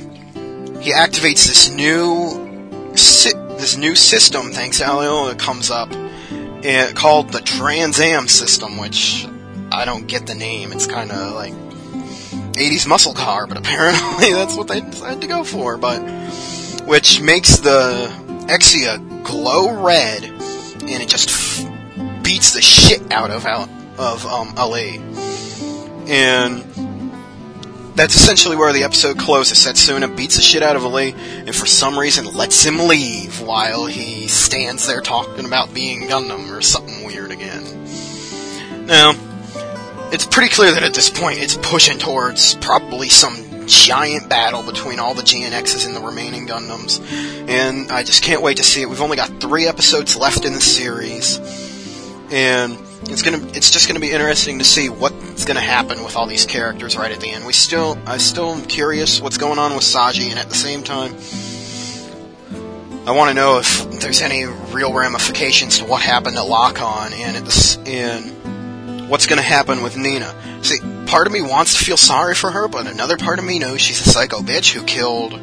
he activates this new si- this new system. Thanks to Aeolia, comes up and called the Trans Am system, which I don't get the name. It's kind of like 80s muscle car, but apparently that's what they decided to go for. But which makes the Exia glow red, and it just f- beats the shit out of Al- of um, Ali. And that's essentially where the episode closes. Setsuna beats the shit out of Ali, and for some reason lets him leave while he stands there talking about being Gundam or something weird again. Now, it's pretty clear that at this point it's pushing towards probably some giant battle between all the GNXs and the remaining Gundams, and I just can't wait to see it. We've only got three episodes left in the series, and it's gonna it's just gonna be interesting to see what's gonna happen with all these characters right at the end. We still I still am curious what's going on with Saji, and at the same time. I want to know if there's any real ramifications to what happened to Lock On and at the, and what's to happen with Nina. See, part of me wants to feel sorry for her, but another part of me knows she's a psycho bitch who killed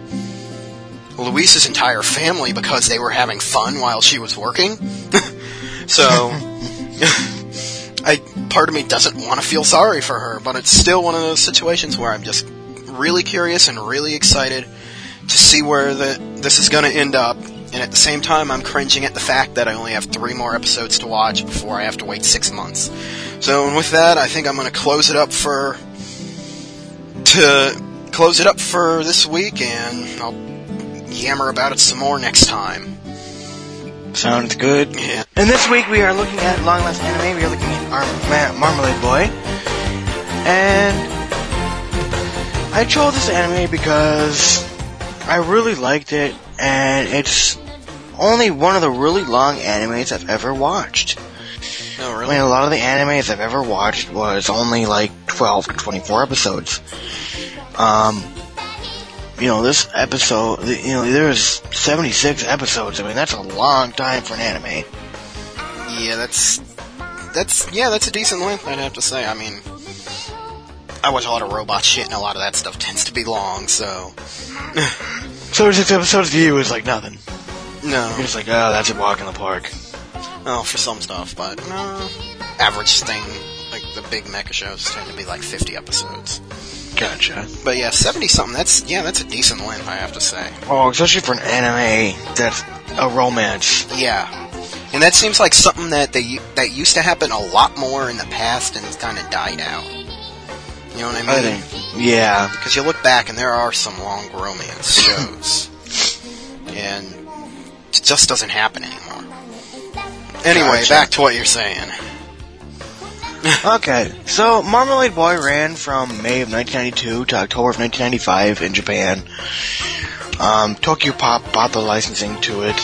Louise's entire family because they were having fun while she was working. so, I part of me doesn't want to feel sorry for her, but it's still one of those situations where I'm just really curious and really excited to see where the, this is going to end up. And at the same time, I'm cringing at the fact that I only have three more episodes to watch before I have to wait six months. So, and with that, I think I'm going to close it up for to close it up for this week, and I'll yammer about it some more next time. Sounds good. Yeah. And this week we are looking at Long Last Anime. We are looking at Ar- Marmalade Boy. And I chose this anime because I really liked it, and it's only one of the really long animes I've ever watched. No, I mean, a lot of the animes I've ever watched was only like 12 to 24 episodes. Um, you know, this episode, you know, there's 76 episodes. I mean, that's a long time for an anime. Yeah, that's that's yeah, that's a decent length. I'd have to say. I mean, I watch a lot of robot shit, and a lot of that stuff tends to be long. So 76 episodes to you is like nothing. no, You're just like, oh, that's a walk in the park. oh, for some stuff, but no, average thing like the big mecha shows tend to be like fifty episodes. Gotcha. But yeah, seventy something. That's yeah, that's a decent length. I have to say. Oh, especially for an anime that's a romance. Yeah, and that seems like something that they that used to happen a lot more in the past, and it's kind of died out. You know what I mean? I think, yeah. Because you look back and there are some long romance shows. and it just doesn't happen anymore. Anyway, Gotcha. back to what you're saying. Okay, so Marmalade Boy ran from May of 1992 to October of 1995 in Japan. Um, Tokyo Pop bought the licensing to it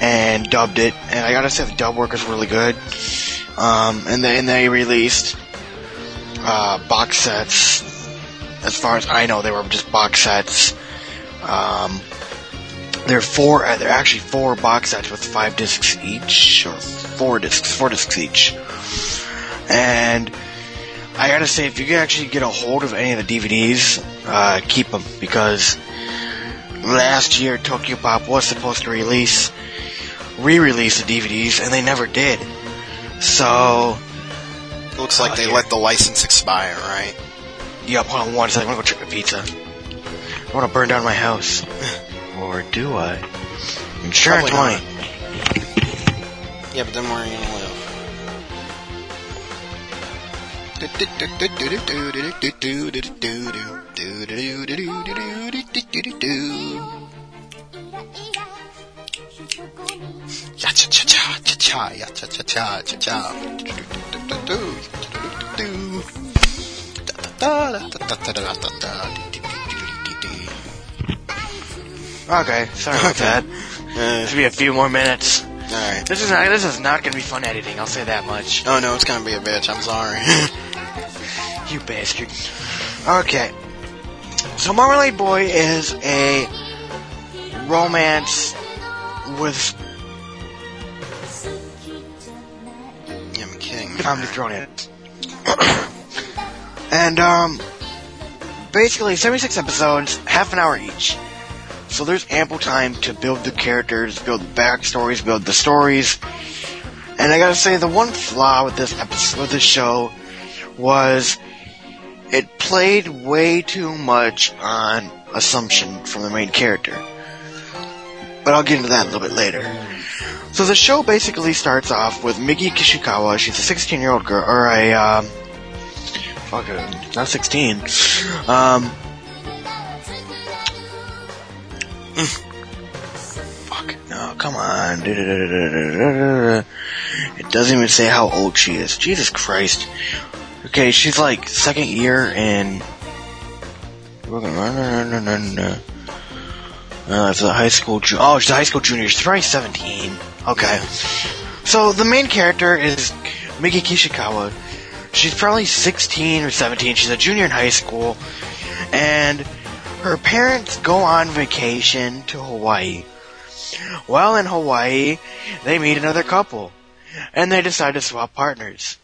and dubbed it, and I gotta say the dub work is really good. Um, and then they released uh, box sets. As far as I know, they were just box sets. Um, there are four. Uh, there are actually four box sets with five discs each, or four discs, four discs each. And I gotta say, if you can actually get a hold of any of the DVDs, uh, keep them because last year Tokyo Pop was supposed to release, re-release the DVDs, and they never did. So, Looks like Oh, they here. let the license expire, right? yup, hold on one second. I'm gonna go check my pizza. I wanna burn down my house. or do I? Insurance Probably money. not. Yeah, but then where are you gonna live? Ya cha cha cha cha cha ya cha cha cha cha cha. Okay, sorry about that. Uh, will be a few more minutes. Alright. This is not, this is not to be fun editing. I'll say that much. Oh no, it's gonna be a bitch. I'm sorry. You bastard. Okay. So Marmalade Boy is a romance with In. and um basically 76 episodes, half an hour each. So there's ample time to build the characters, build the backstories, build the stories. And I gotta say, the one flaw with this episode, with this show, was it played way too much on assumption from the main character. But I'll get into that a little bit later. So the show basically starts off with Miki Koishikawa. She's a 16 year old girl, or a, um, fuck not 16. Um, fuck, no, come on. It doesn't even say how old she is. Jesus Christ. Okay, she's like second year in. Uh, it's a high school. Ju- oh, she's a high school junior. She's probably 17. Okay. So the main character is Miki Koishikawa. She's probably 16 or 17. She's a junior in high school. And her parents go on vacation to Hawaii. While in Hawaii, they meet another couple. And they decide to swap partners.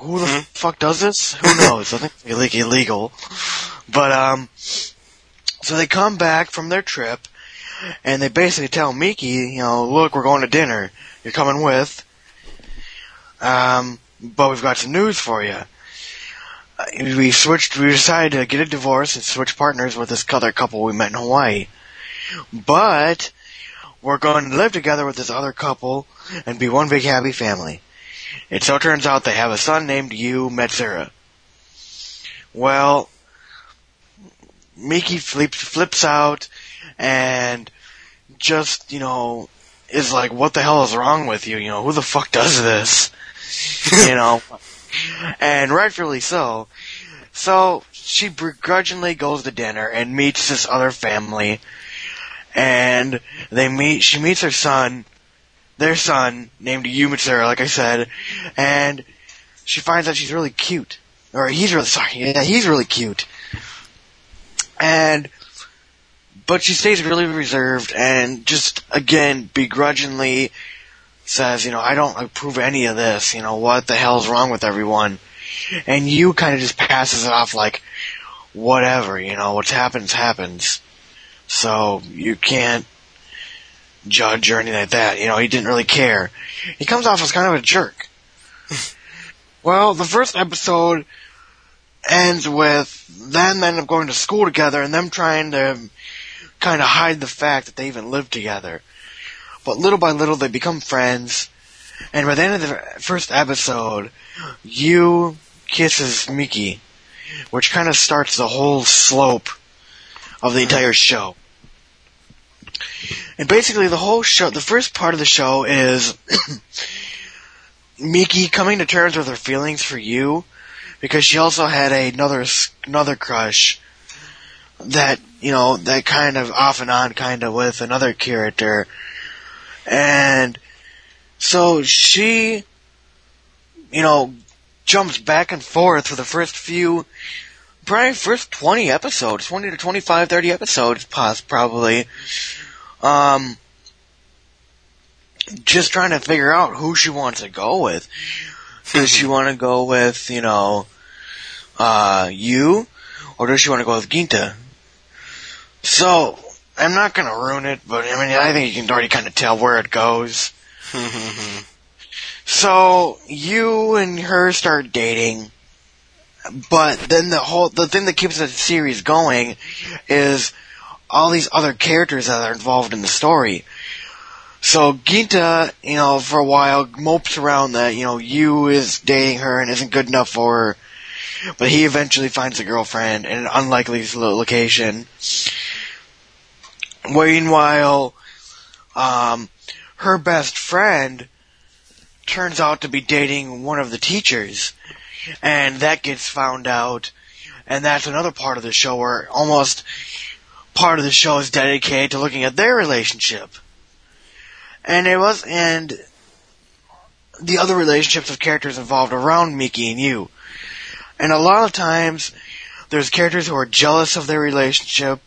Who the Hmm? fuck does this? Who knows? I think it's ille- illegal. But, um, so they come back from their trip, and they basically tell Miki, you know, look, we're going to dinner. You're coming with. Um, but we've got some news for you. Uh, We switched, we decided to get a divorce and switch partners with this other couple we met in Hawaii. But, we're going to live together with this other couple and be one big happy family. It so turns out they have a son named Yu Matsuura. Well, Miki flips, flips out and just, you know, is like, what the hell is wrong with you? You know, who the fuck does this? you know, and rightfully so. So, she begrudgingly goes to dinner and meets this other family, and they meet, she meets her son, their son, named Yu Matsuura, like I said, and she finds out she's really cute. Or he's really, sorry, yeah, he's really cute. And, but she stays really reserved and just, again, begrudgingly says, you know, I don't approve any of this, you know, what the hell's wrong with everyone? And Yu kind of just passes it off like, whatever, you know, what's happens happens. So, you can't judge or anything like that, you know, he didn't really care. He comes off as kind of a jerk. well, the first episode ends with them end up going to school together and them trying to kind of hide the fact that they even live together. But little by little they become friends. And by the end of the first episode, Yu kisses Miki, which kind of starts the whole slope of the entire show. And basically the whole show, the first part of the show is Miki coming to terms with her feelings for Yu because she also had another another crush that you know that kind of off and on kind of with another character and so she you know jumps back and forth for the first few probably first 20 episodes 20 to 25 30 episodes probably um just trying to figure out who she wants to go with does she want to go with, you know, uh, Yu? Or does she want to go with Ginta? So, I'm not gonna ruin it, but I mean, I think you can already kind of tell where it goes. So, Yu and her start dating, but then the whole, the thing that keeps the series going is all these other characters that are involved in the story. So Ginta, you know, for a while mopes around that, you know, Yu is dating her and isn't good enough for her. But he eventually finds a girlfriend in an unlikely location. Meanwhile, um, her best friend turns out to be dating one of the teachers. And that gets found out. And that's another part of the show where almost part of the show is dedicated to looking at their relationship. And it was, and the other relationships of characters involved around Miki and Yu. And a lot of times, there's characters who are jealous of their relationship.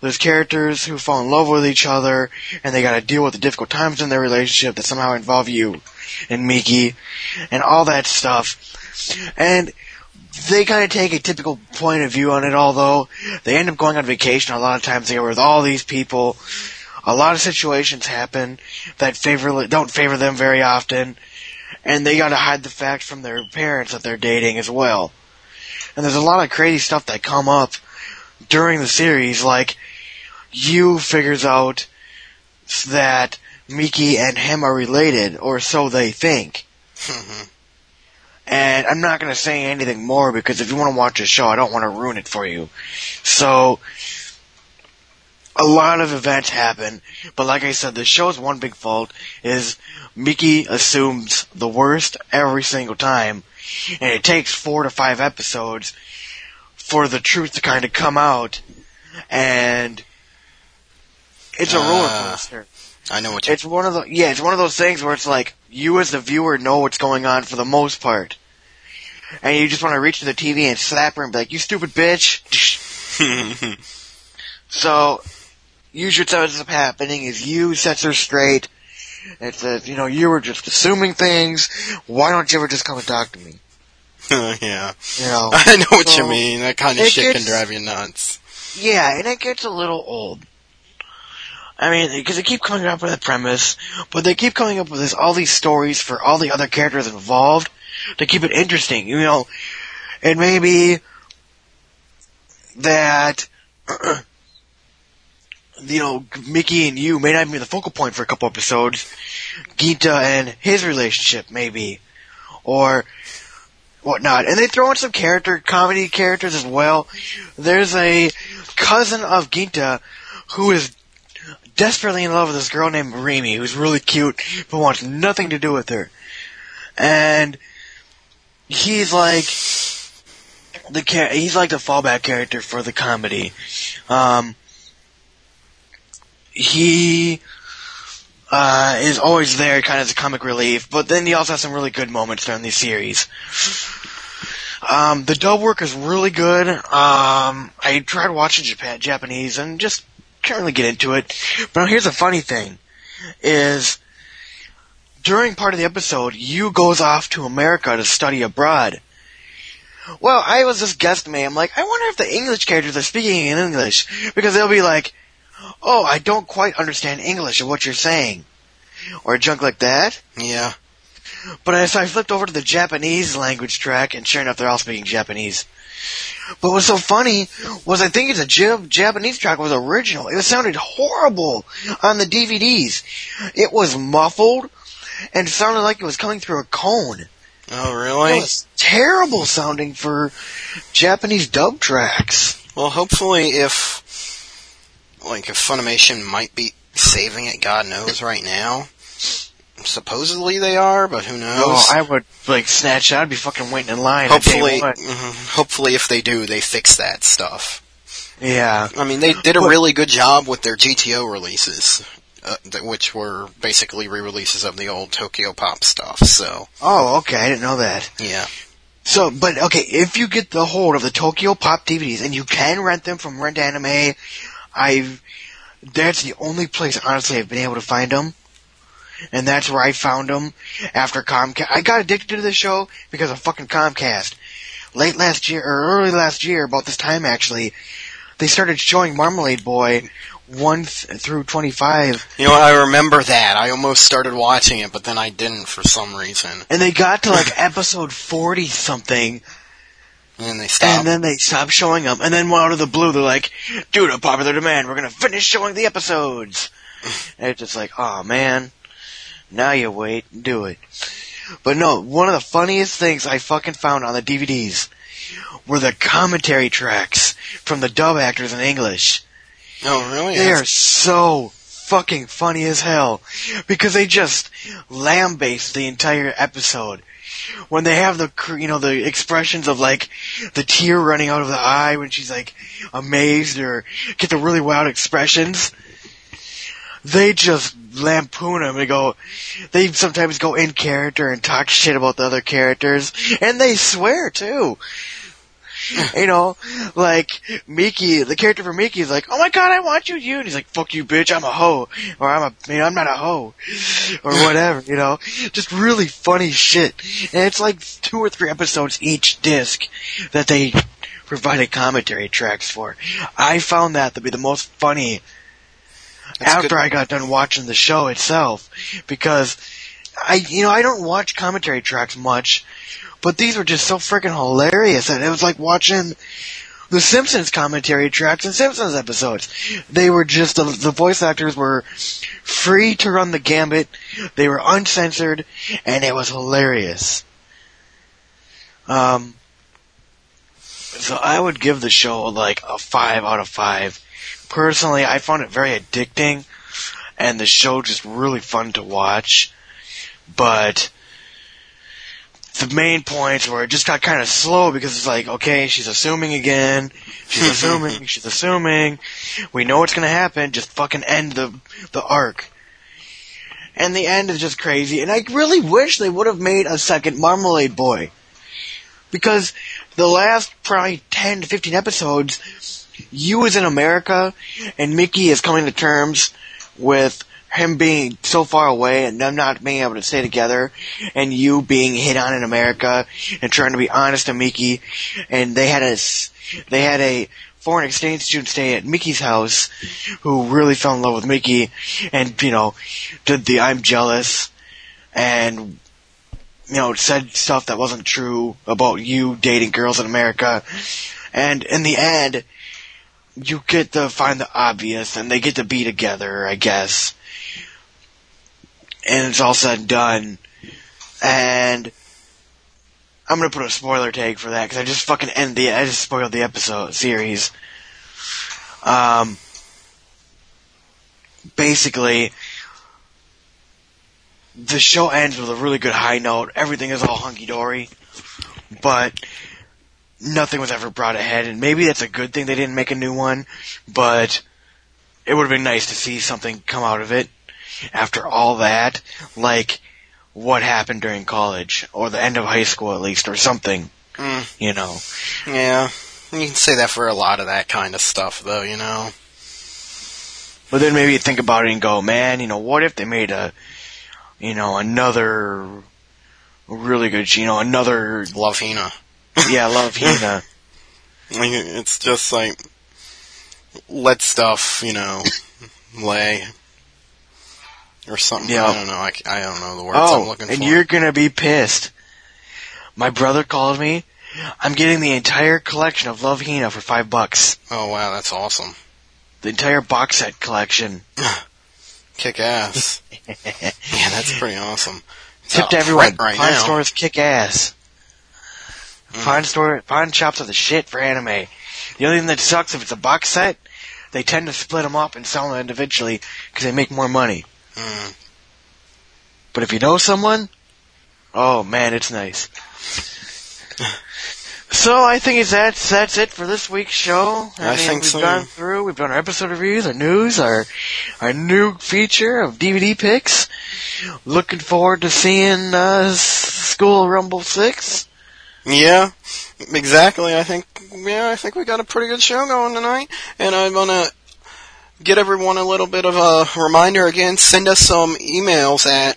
There's characters who fall in love with each other, and they gotta deal with the difficult times in their relationship that somehow involve Yu and Miki, and all that stuff. And they kind of take a typical point of view on it, although they end up going on vacation a lot of times. They're with all these people. A lot of situations happen that favor don't favor them very often, and they got to hide the fact from their parents that they're dating as well. And there's a lot of crazy stuff that come up during the series, like Yu figures out that Miki and him are related, or so they think. Mm-hmm. And I'm not going to say anything more because if you want to watch the show, I don't want to ruin it for you. So, a lot of events happen, but like I said, the show's one big fault is Miki assumes the worst every single time, and it takes four to five episodes for the truth to kind of come out, and it's a roller Ah. coaster. I know what you It's one of the yeah, it's one of those things where it's like you as the viewer know what's going on for the most part, and you just want to reach to the TV and slap her and be like, "You stupid bitch." so, usually what ends up happening is Yu sets her straight. It says, you know, you were just assuming things. Why don't you ever just come and talk to me? yeah. You know. I know what So, you mean. That kind of it shit can drive you nuts. Yeah, and it gets a little old. I mean, because they keep coming up with a premise, but they keep coming up with this, all these stories for all the other characters involved to keep it interesting. You know, it may be that, you know, Miki and Yu may not be the focal point for a couple episodes. Ginta and his relationship, maybe. Or whatnot. And they throw in some character, comedy characters as well. There's a cousin of Ginta who is desperately in love with this girl named Remy, who's really cute, but wants nothing to do with her. And he's like the char- he's like the fallback character for the comedy. Um, he uh, is always there, kind of as a comic relief, but then he also has some really good moments during the series. Um, the dub work is really good. Um, I tried watching Japan, Japanese and just can't really get into it. But here's the funny thing: is during part of the episode, Yu goes off to America to study abroad. Well, I was just guesstimating. I'm like, I wonder if the English characters are speaking in English because they'll be like, "Oh, I don't quite understand English of what you're saying," or junk like that. Yeah. But as I flipped over to the Japanese language track, and sure enough, they're all speaking Japanese. But what's so funny was I think it's a Japanese track was original. It sounded horrible on the DVDs. It was muffled and sounded like it was coming through a cone. Oh, really? It was terrible sounding for Japanese dub tracks. Well, hopefully, if like if Funimation might be saving it, God knows right now. Supposedly they are, but who knows? Oh, I would like snatch. I'd be fucking waiting in line. hopefully, mhm, hopefully, if they do, they fix that stuff. yeah. I mean, they did a really good job with their GTO releases, uh, th- which were basically re-releases of the old Tokyo Pop stuff. So, Oh, okay. I didn't know that. yeah. So, but okay, if you get the hold of the Tokyo Pop DVDs and you can rent them from Rent Anime, I've that's the only place honestly I've been able to find them, and that's where I found them after Comcast. I got addicted to the show because of fucking Comcast. Late last year or early last year, about this time actually, they started showing Marmalade Boy one through twenty five, You know, I remember that. I almost started watching it, but then I didn't for some reason, and they got to like episode forty something. And then they stop. And then they stopped showing them. And then out of the blue, they're like, due to popular demand, we're going to finish showing the episodes. And it's just like, oh man, now you wait, and do it. But no, one of the funniest things I fucking found on the DVDs were the commentary tracks from the dub actors in English. Oh, really? They are so fucking funny as hell because they just lambaste the entire episode. When they have the, you know, the expressions of like the tear running out of the eye when she's like amazed or get the really wild expressions, they just lampoon them. They go, they sometimes go in character and talk shit about the other characters, and they swear too. you know, like Miki, the character for Miki is like, "Oh my god, I want you, you," and he's like, "Fuck you, bitch, I'm a hoe," or "I'm a, you know, I'm not a hoe," or whatever. You know, just really funny shit. And it's like two or three episodes each disc that they provided commentary tracks for. I found that to be the most funny That's after good. I got done watching the show itself because I you know I don't watch commentary tracks much, but these were just so freaking hilarious and it was like watching the Simpsons commentary tracks and Simpsons episodes. They were just the, the voice actors were free to run the gambit. They were uncensored and it was hilarious. Um so I would give the show like a 5 out of 5 personally, I found it very addicting, and the show just really fun to watch. But the main points where it just got kind of slow because it's like, okay, she's assuming again, she's assuming, she's assuming. We know what's gonna happen. Just fucking end the the arc. And the end is just crazy. And I really wish they would have made a second Marmalade Boy. Because the last probably 10 to 15 episodes, Yu is in America, and Miki is coming to terms with him being so far away and them not being able to stay together, and Yu being hit on in America and trying to be honest to Miki, and they had a they had a foreign exchange student stay at Miki's house who really fell in love with Mickey, and you know did the I'm jealous, and Yu know said stuff that wasn't true about you dating girls in America, and in the end you get to find the obvious and they get to be together, I guess. And it's all said and done. And I'm gonna put a spoiler tag for that because I just fucking end the, I just spoiled the episode series. Um, basically, the show ends with a really good high note. Everything is all hunky dory, but nothing was ever brought ahead, and maybe that's a good thing they didn't make a new one, but it would have been nice to see something come out of it after all that, like what happened during college, or the end of high school at least, or something, Mm, you know. yeah. You can say that for a lot of that kind of stuff, though, you know? But then maybe you think about it and go, man, you know, what if they made a, you know, another really good, you know, another, Love Hina. yeah, Love Hina. Like, It's just like, let stuff, you know, lay. Or something. Yeah. I don't know. I don't know the words I'm Oh, looking and for. And you're gonna be pissed. My brother called me. I'm getting the entire collection of Love Hina for five bucks. Oh, wow, that's awesome. The entire box set collection. Kick ass. yeah, that's pretty awesome. It's Tip to everyone. right pawn now. stores kick ass. Mm. Pawn store, pawn shops are the shit for anime. The only thing that sucks if it's a box set, they tend to split them up and sell them individually because they make more money. Mm. But if you know someone, oh man, it's nice. So I think it's that's that's it for this week's show. I think we've so. gone through. We've done our episode reviews, our news, our our new feature of DVD picks. Looking forward to seeing uh, School Rumble Six. Yeah, exactly. I think yeah, I think we got a pretty good show going tonight, and I'm gonna get everyone a little bit of a reminder again. Send us some emails at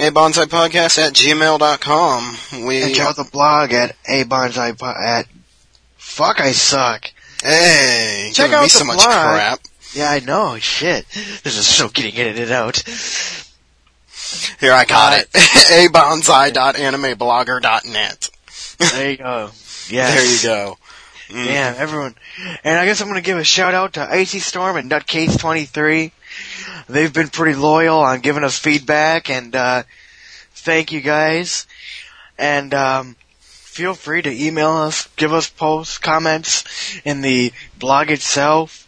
a bonsai podcast at gmail.com. We And check out the blog at a bonsai po- at. Fuck, I suck. hey, Check out me the so much blog. crap. Yeah, I know. Shit, this is so getting edited out. Here I got Uh, it. a bonsai.animeblogger.net. There you go. Yes. There you go. Mm. Damn, everyone. And I guess I'm gonna give a shout out to Icy Storm and Nutcase23. they've been pretty loyal on giving us feedback, and uh, thank you guys. And um, feel free to email us, give us posts, comments in the blog itself.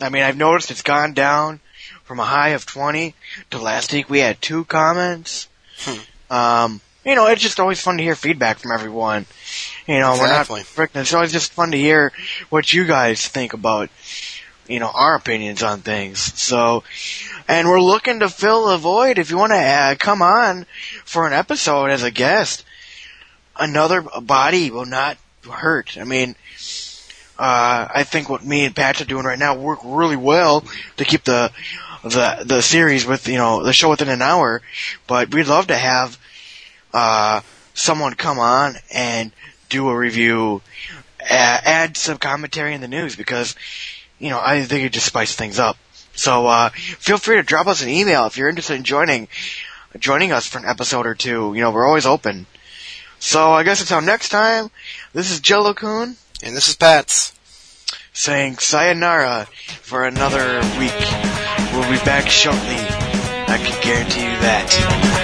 I mean, I've noticed it's gone down from a high of 20 to last week we had two comments. Hmm. Um, you know, it's just always fun to hear feedback from everyone. You know, Exactly. we're not freaking, it's always just fun to hear what you guys think about, you know, our opinions on things. So, and we're looking to fill a void. If you want to uh, come on for an episode as a guest, another body will not hurt. I mean, uh, I think what me and Patch are doing right now work really well to keep the the the series with you know the show within an hour. But we'd love to have uh, someone come on and do a review, uh, add some commentary in the news because you know I think it just spice things up. So uh, feel free to drop us an email if you're interested in joining joining us for an episode or two. You know we're always open. So I guess until next time, this is Jello Coon And this is Pat's. saying sayonara for another week. We'll be back shortly. I can guarantee you that.